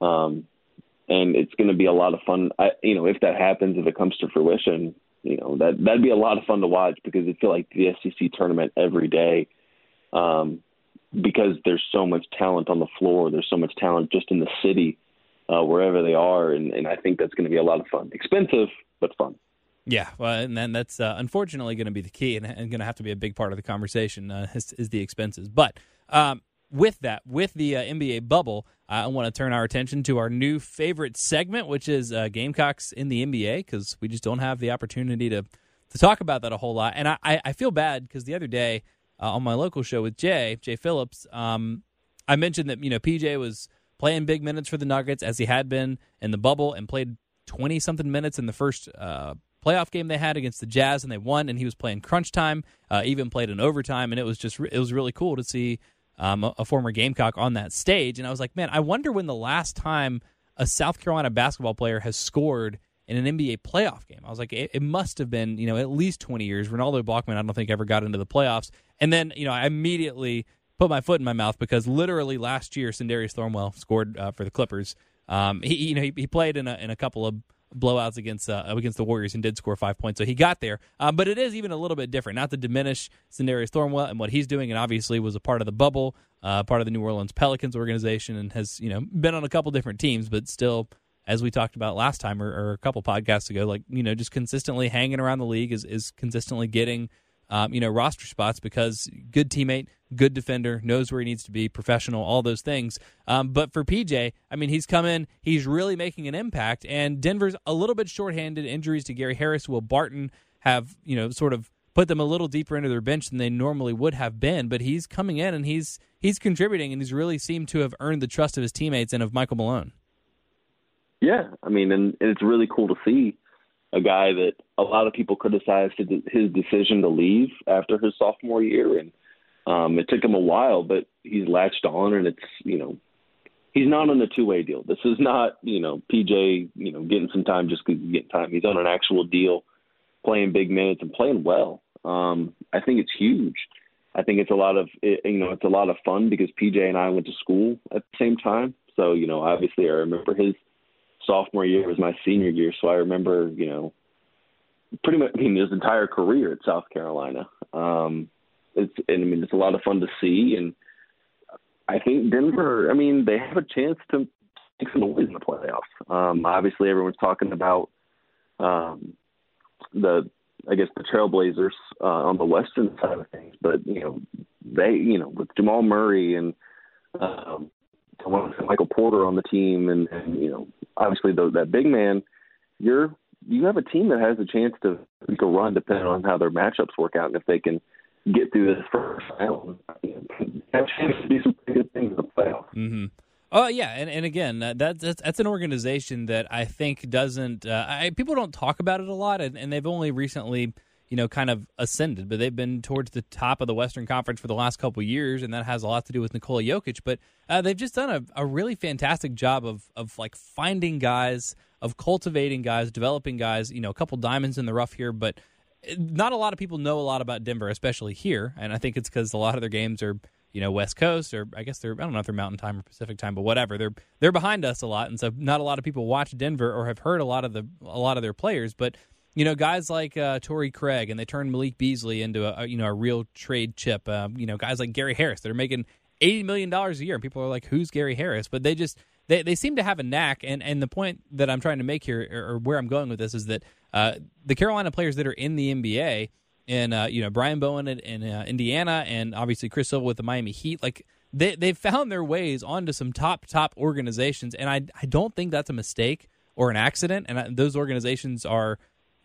Um, and it's going to be a lot of fun. I, you know, if that happens, if it comes to fruition, you know, that that'd be a lot of fun to watch because I feel like the SEC tournament every day, um, because there's so much talent on the floor. There's so much talent just in the city, uh, wherever they are, and, and I think that's going to be a lot of fun. Expensive, but fun. Yeah, well, and then that's uh, unfortunately going to be the key, and, and going to have to be a big part of the conversation uh, is, is, the expenses. But um, with that, with the uh, NBA bubble, I want to turn our attention to our new favorite segment, which is uh, Gamecocks in the NBA, because we just don't have the opportunity to to talk about that a whole lot. And I, I feel bad because the other day uh, on my local show with Jay Jay Phillips, um, I mentioned that you know PJ was playing big minutes for the Nuggets as he had been in the bubble and played twenty something minutes in the first uh, playoff game they had against the Jazz and they won, and he was playing crunch time, uh, even played in overtime, and it was just it was really cool to see um, a, a, former Gamecock on that stage. And I was like, man, I wonder when the last time a South Carolina basketball player has scored in an NBA playoff game. I was like, it, it must have been you know at least twenty years. Renaldo Balkman, I don't think ever got into the playoffs, and then you know I immediately put my foot in my mouth because literally last year, Sindarius Thornwell scored uh, for the Clippers. Um, he you know he, he played in a in a couple of blowouts against uh, against the Warriors and did score five points. So he got there. Um, but it is even a little bit different. Not to diminish Sindarius Thornwell and what he's doing, and obviously was a part of the bubble, uh, part of the New Orleans Pelicans organization, and has you know been on a couple different teams, but still. As we talked about last time or, or a couple podcasts ago, like you know, just consistently hanging around the league is, is consistently getting um, you know, roster spots because good teammate, good defender, knows where he needs to be, professional, all those things. Um, but for PJ, I mean, he's come in, he's really making an impact, and Denver's a little bit shorthanded. Injuries to Gary Harris, Will Barton have, you know, sort of put them a little deeper into their bench than they normally would have been. But he's coming in and he's he's contributing, and he's really seemed to have earned the trust of his teammates and of Michael Malone. Yeah, I mean, and, and it's really cool to see a guy that a lot of people criticized his decision to leave after his sophomore year, and um, it took him a while, but he's latched on, and it's you know he's not on a two way deal. This is not you know PJ you know getting some time just because he's getting time. He's on an actual deal, playing big minutes and playing well. Um, I think it's huge. I think it's a lot of it, you know it's a lot of fun because PJ and I went to school at the same time. So you know obviously I remember his sophomore year was my senior year, so I remember, you know, pretty much I mean his entire career at South Carolina. Um, it's and I mean it's a lot of fun to see, and I think Denver. I mean they have a chance to make some noise in the playoffs. Um, obviously, everyone's talking about um, the I guess the Trailblazers uh, on the western side of things, but you know they you know with Jamal Murray and um, Michael Porter on the team, and, and you know obviously the, that big man, you're you have a team that has a chance to make a run depending on how their matchups work out, and if they can get through this first round, have a chance to do some pretty good things in the playoffs. Mm-hmm. Oh yeah, and and again, that's, that's that's an organization that I think doesn't. Uh, I, people don't talk about it a lot, and, and they've only recently you know, kind of ascended, but they've been towards the top of the Western Conference for the last couple years, and that has a lot to do with Nikola Jokic. But uh, they've just done a, a really fantastic job of of like finding guys, of cultivating guys, developing guys. You know, a couple diamonds in the rough here, but not a lot of people know a lot about Denver, especially here. And I think it's because a lot of their games are you know West Coast, or I guess they're I don't know if they're Mountain Time or Pacific Time, but whatever. They're they're behind us a lot, and so not a lot of people watch Denver or have heard a lot of the a lot of their players, but you know, guys like uh, Torrey Craig, and they turned Malik Beasley into a, you know a real trade chip. Um, you know, guys like Gary Harris, they're making eighty million dollars a year, and people are like, "Who's Gary Harris?" But they just they, they seem to have a knack. And, and the point that I'm trying to make here, or, or where I'm going with this, is that uh, the Carolina players that are in the NBA, and uh, you know Brian Bowen in, in uh, Indiana, and obviously Chris Silva with the Miami Heat, like they they've found their ways onto some top top organizations, and I I don't think that's a mistake or an accident. And I, those organizations are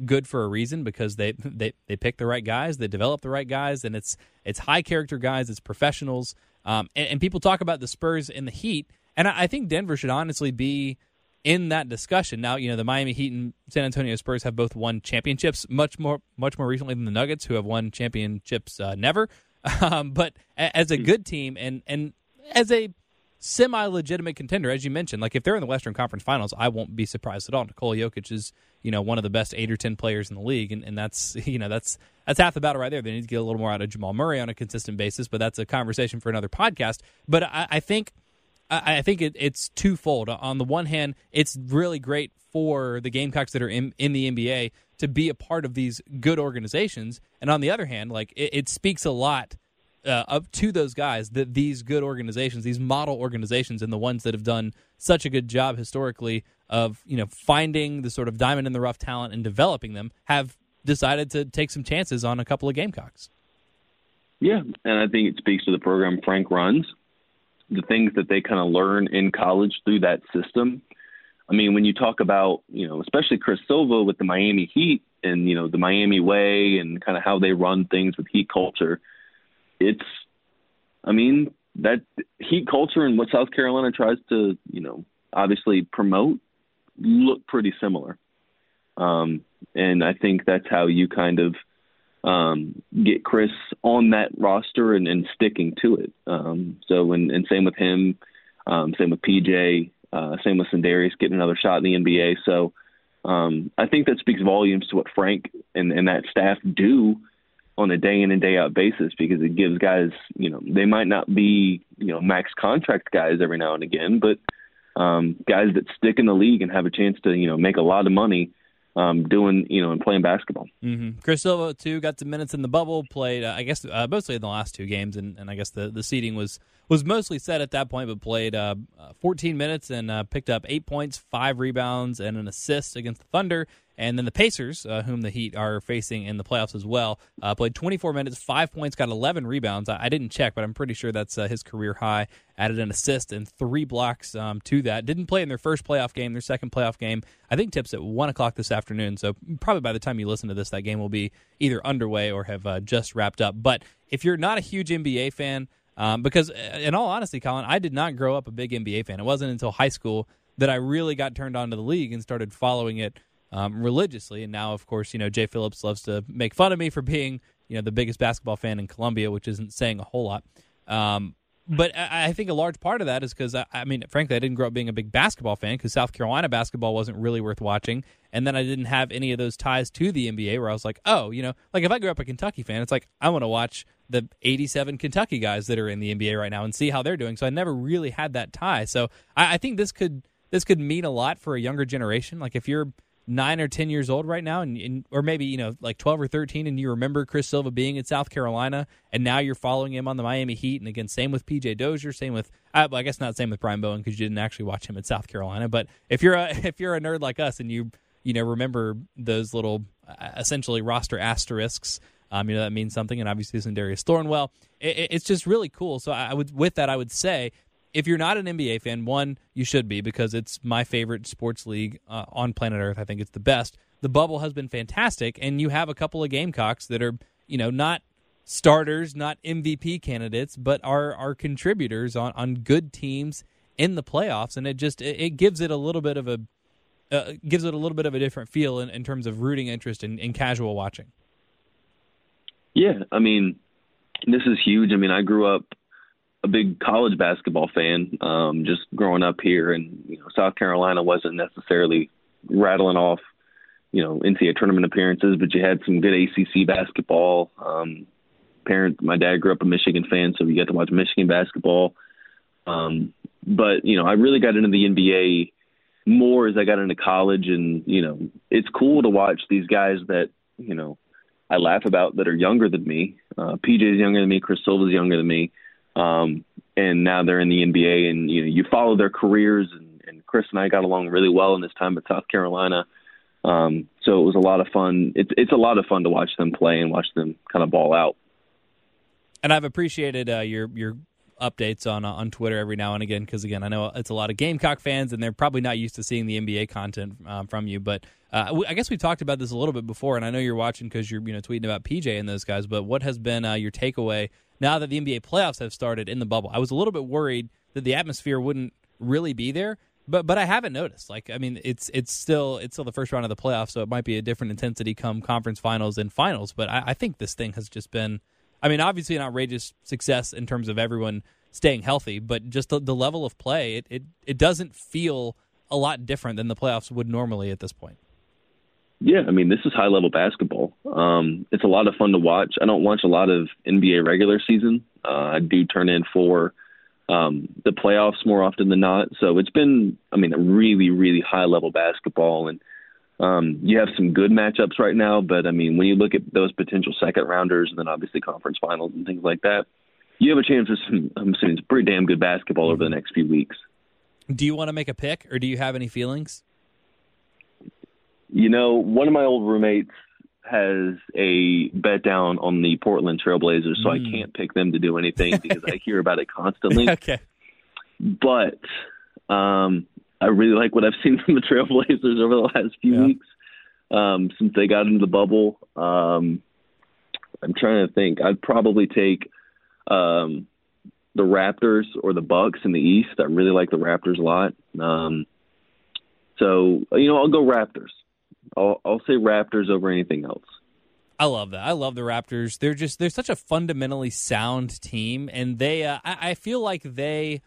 good for a reason because they they they pick the right guys, they develop the right guys, and it's it's high character guys, it's professionals. Um, and, and, people talk about the Spurs and the Heat, and I, I, think Denver should honestly be in that discussion. Now, you know, the Miami Heat and San Antonio Spurs have both won championships much more much more recently than the Nuggets, who have won championships uh, never. Um, but as a good team and and as a semi legitimate contender, as you mentioned. Like if they're in the Western Conference Finals, I won't be surprised at all. Nikola Jokic is, you know, one of the best eight or ten players in the league, and, and that's you know that's that's half the battle right there. They need to get a little more out of Jamal Murray on a consistent basis, but that's a conversation for another podcast. But I, I think I, I think it, it's twofold. On the one hand, it's really great for the Gamecocks that are in, in the NBA to be a part of these good organizations, and on the other hand, like it, it speaks a lot uh, up to those guys that these good organizations, these model organizations, and the ones that have done such a good job historically of you know finding the sort of diamond in the rough talent and developing them, have decided to take some chances on a couple of Gamecocks. Yeah, and I think it speaks to the program Frank runs, the things that they kind of learn in college through that system. I mean, when you talk about, you know, especially Chris Silva with the Miami Heat and, you know, the Miami way and kind of how they run things with Heat culture – it's, I mean, that heat culture and what South Carolina tries to, you know, obviously promote look pretty similar. Um, and I think that's how you kind of um, get Chris on that roster and, and sticking to it. Um, so, and, and same with him, um, same with PJ, uh, same with Sindarius getting another shot in the NBA. So, um, I think that speaks volumes to what Frank and, and that staff do on a day in and day out basis because it gives guys, you know, they might not be, you know, max contract guys every now and again, but um, guys that stick in the league and have a chance to, you know, make a lot of money um, doing, you know, and playing basketball. Mm-hmm. Chris Silva too got some minutes in the bubble. Played, uh, I guess, uh, mostly in the last two games, and, and I guess the the seating was was mostly set at that point, but played uh, uh 14 minutes and uh, picked up eight points, five rebounds, and an assist against the Thunder. And then the Pacers, uh, whom the Heat are facing in the playoffs as well, uh, played 24 minutes, five points, got 11 rebounds. I, I didn't check, but I'm pretty sure that's uh, his career high. Added an assist and three blocks um, to that. Didn't play in their first playoff game. Their second playoff game, I think, tips at one o'clock this afternoon. So probably by the time you listen to this, that game will be either underway or have uh, just wrapped up. But if you're not a huge NBA fan, um, because uh, in all honesty, Colin, I did not grow up a big NBA fan. It wasn't until high school that I really got turned on to the league and started following it um, religiously. And now, of course, you know Jay Phillips loves to make fun of me for being you know the biggest basketball fan in Columbia, which isn't saying a whole lot. Um, but I, I think a large part of that is because I, I, mean, frankly, I didn't grow up being a big basketball fan because South Carolina basketball wasn't really worth watching, and then I didn't have any of those ties to the NBA where I was like, oh, you know, like if I grew up a Kentucky fan, it's like I want to watch the 87 Kentucky guys that are in the NBA right now and see how they're doing. So I never really had that tie. So I, I think this could this could mean a lot for a younger generation. Like if you're nine or ten years old right now, and, and, or maybe you know like twelve or thirteen, and you remember Chris Silva being in South Carolina, and now you're following him on the Miami Heat, and again, same with PJ Dozier, same with I, I guess not same with Brian Bowen because you didn't actually watch him in South Carolina, but if you're a if you're a nerd like us and you you know remember those little uh, essentially roster asterisks. Um, you know that means something, and obviously Sindarius Thornwell. It, it's just really cool. So I would, with that, I would say if you're not an NBA fan, one, you should be because it's my favorite sports league uh, on planet Earth. I think it's the best. The bubble has been fantastic, and you have a couple of Gamecocks that are, you know, not starters, not MVP candidates, but are are contributors on on good teams in the playoffs, and it just it, it gives it a little bit of a uh, gives it a little bit of a different feel in, in terms of rooting interest and in, in casual watching. Yeah, I mean, this is huge. I mean, I grew up a big college basketball fan, um, just growing up here, and you know, South Carolina wasn't necessarily rattling off, you know, NCAA tournament appearances, but you had some good ACC basketball. Um, parent, my dad grew up a Michigan fan, so we got to watch Michigan basketball. Um, but you know, I really got into the NBA more as I got into college, and you know, it's cool to watch these guys that you know I laugh about that are younger than me. Uh, PJ's younger than me, Chris Silva's younger than me um, and now they're in the NBA, and you know you follow their careers. And, and Chris and I got along really well in this time at South Carolina. Um, so it was a lot of fun. It's it's a lot of fun to watch them play and watch them kind of ball out. And I've appreciated uh, your your updates on uh, on Twitter every now and again because again I know it's a lot of Gamecock fans and they're probably not used to seeing the NBA content um, from you. But uh, I guess we've talked about this a little bit before, and I know you're watching because you're you know tweeting about PJ and those guys. But what has been uh, your takeaway now that the NBA playoffs have started in the bubble. I was a little bit worried that the atmosphere wouldn't really be there, but but I haven't noticed. Like I mean, it's it's still it's still the first round of the playoffs, so it might be a different intensity come conference finals and finals. But I, I think this thing has just been, I mean, obviously an outrageous success in terms of everyone staying healthy, but just the, the level of play, it, it it doesn't feel a lot different than the playoffs would normally at this point. Yeah, I mean, this is high level basketball. Um, it's a lot of fun to watch. I don't watch a lot of NBA regular season. Uh, I do turn in for um, the playoffs more often than not. So it's been, I mean, a really, really high level basketball. And um, you have some good matchups right now. But I mean, when you look at those potential second rounders and then obviously conference finals and things like that, you have a chance for some, I'm assuming, some pretty damn good basketball over the next few weeks. Do you want to make a pick or do you have any feelings? You know, one of my old roommates has a bet down on the Portland Trailblazers, so mm. I hmm. can't pick them to do anything because I hear about it constantly. okay. But um, I really like what I've seen from the Trailblazers over the last few yeah. weeks um, since they got into the bubble. Um, I'm trying to think. I'd probably take um, the Raptors or the Bucks in the East. I really like the Raptors a lot. Um, so you know, I'll go Raptors. I'll, I'll say Raptors over anything else. I love that. I love the Raptors. They're just they're such a fundamentally sound team, and they uh, I, I, feel like they.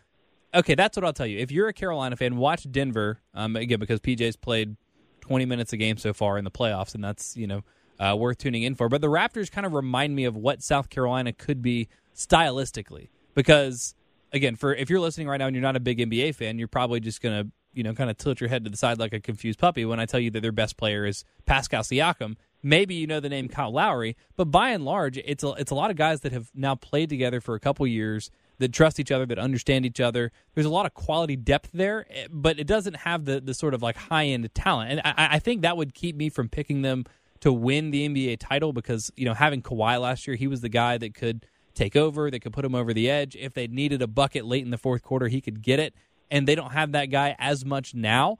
Okay, that's what I'll tell you. If you're a Carolina fan, watch Denver um, again because PJ's played 20 minutes a game so far in the playoffs, and that's you know uh, worth tuning in for. But the Raptors kind of remind me of what South Carolina could be stylistically, because again, for if you're listening right now and you're not a big NBA fan, you're probably just gonna you know, kind of tilt your head to the side like a confused puppy when I tell you that their best player is Pascal Siakam. Maybe you know the name Kyle Lowry, but by and large, it's a, it's a lot of guys that have now played together for a couple years that trust each other, that understand each other. There's a lot of quality depth there, eh, but it doesn't have the the sort of like high end talent. And I, I think that would keep me from picking them to win the NBA title because you know having Kawhi last year, he was the guy that could take over, that could put him over the edge. If they needed a bucket late in the fourth quarter, he could get it and they don't have that guy as much now.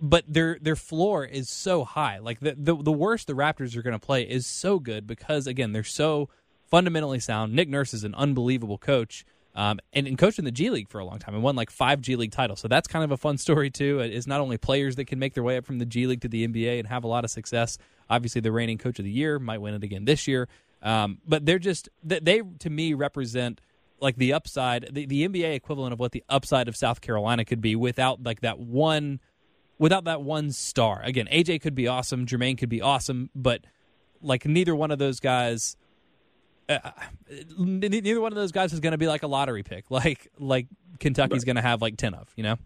But their their floor is so high. Like the the, the worst the Raptors are going to play is so good because again they're so fundamentally sound. Nick Nurse is an unbelievable coach. Um, and, and coached in the G League for a long time and won like five G League titles. So that's kind of a fun story too. It's not only players that can make their way up from the G League to the NBA and have a lot of success. Obviously, the reigning coach of the year might win it again this year. Um, but they're just they to me represent like the upside, the, the NBA equivalent of what the upside of South Carolina could be without like that one, without that one star. Again, AJ could be awesome, Jermaine could be awesome, but like neither one of those guys uh, neither one of those guys is going to be like a lottery pick, like like Kentucky's right. going to have like ten of, you know.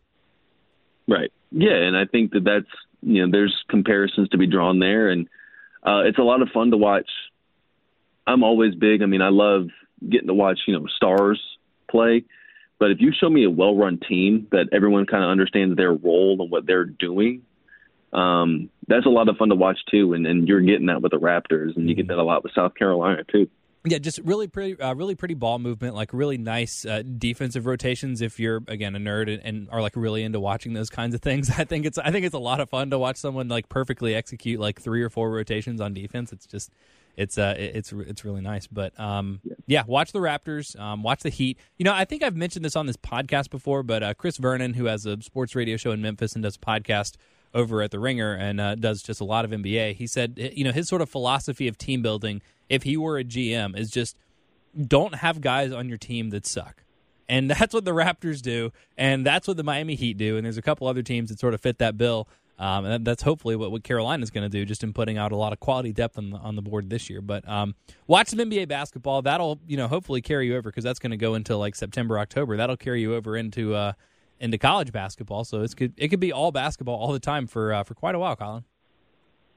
Right. Yeah, and I think that that's you know there's comparisons to be drawn there, and uh, it's a lot of fun to watch. I'm always big. I mean, I love getting to watch you know stars play, but if you show me a well-run team that everyone kind of understands their role and what they're doing, um, that's a lot of fun to watch too. And, and you're getting that with the Raptors, and you get mm-hmm. that a lot with South Carolina too. Yeah, just really pretty, uh, really pretty ball movement. Like really nice uh, defensive rotations. If you're again a nerd and, and, are like really into watching those kinds of things, I think it's I think it's a lot of fun to watch someone like perfectly execute like three or four rotations on defense. It's just it's uh it's it's really nice. But um yeah, yeah watch the Raptors, um, watch the Heat. You know, I think I've mentioned this on this podcast before, but uh, Chris Vernon, who has a sports radio show in Memphis and does a podcast over at the Ringer and uh, does just a lot of NBA. He said, you know, his sort of philosophy of team building if he were a GM, is just don't have guys on your team that suck. And that's what the Raptors do, and that's what the Miami Heat do. And there's a couple other teams that sort of fit that bill. Um, and that's hopefully what, what Carolina's going to do, just in putting out a lot of quality depth on the, on the board this year. But um, watch some NBA basketball. That'll you know hopefully carry you over because that's going to go until like September, October. That'll carry you over into uh, into college basketball. So it's could it could be all basketball all the time for uh, for quite a while, Colin.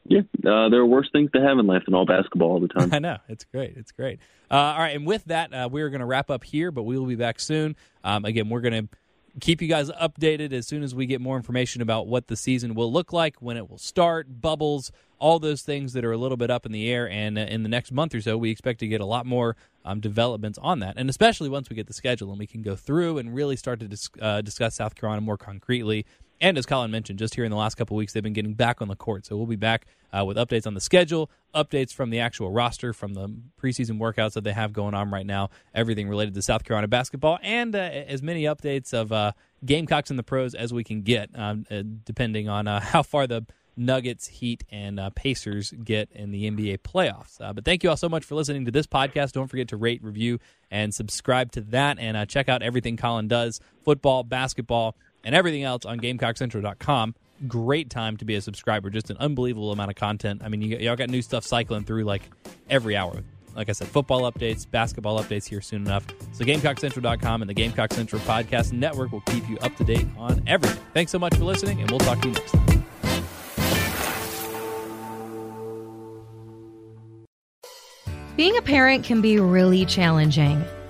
Yeah, uh, there are worse things to have in life than all basketball all the time. I know it's great. It's great. Uh, all right, and with that, uh, we're going to wrap up here, but we will be back soon. Um, again, we're going to keep you guys updated as soon as we get more information about what the season will look like, when it will start, bubbles, all those things that are a little bit up in the air. And uh, in the next month or so, we expect to get a lot more um, developments on that. And especially once we get the schedule and we can go through and really start to dis- uh, discuss South Carolina more concretely and as Colin mentioned, just here in the last couple weeks, they've been getting back on the court. So we'll be back uh, with updates on the schedule, updates from the actual roster, from the preseason workouts that they have going on right now, everything related to South Carolina basketball, and uh, as many updates of uh, Gamecocks and the pros as we can get, um, uh, depending on uh, how far the Nuggets, Heat, and uh, Pacers get in the NBA playoffs. Uh, but thank you all so much for listening to this podcast. Don't forget to rate, review, and subscribe to that. And uh, check out everything Colin does football, basketball, and everything else on GamecockCentral.com. Great time to be a subscriber. Just an unbelievable amount of content. I mean, you, y'all got new stuff cycling through like every hour. Like I said, football updates, basketball updates here soon enough. So GamecockCentral.com and the Gamecock Central Podcast Network will keep you up to date on everything. Thanks so much for listening, and we'll talk to you next time. Being a parent can be really challenging.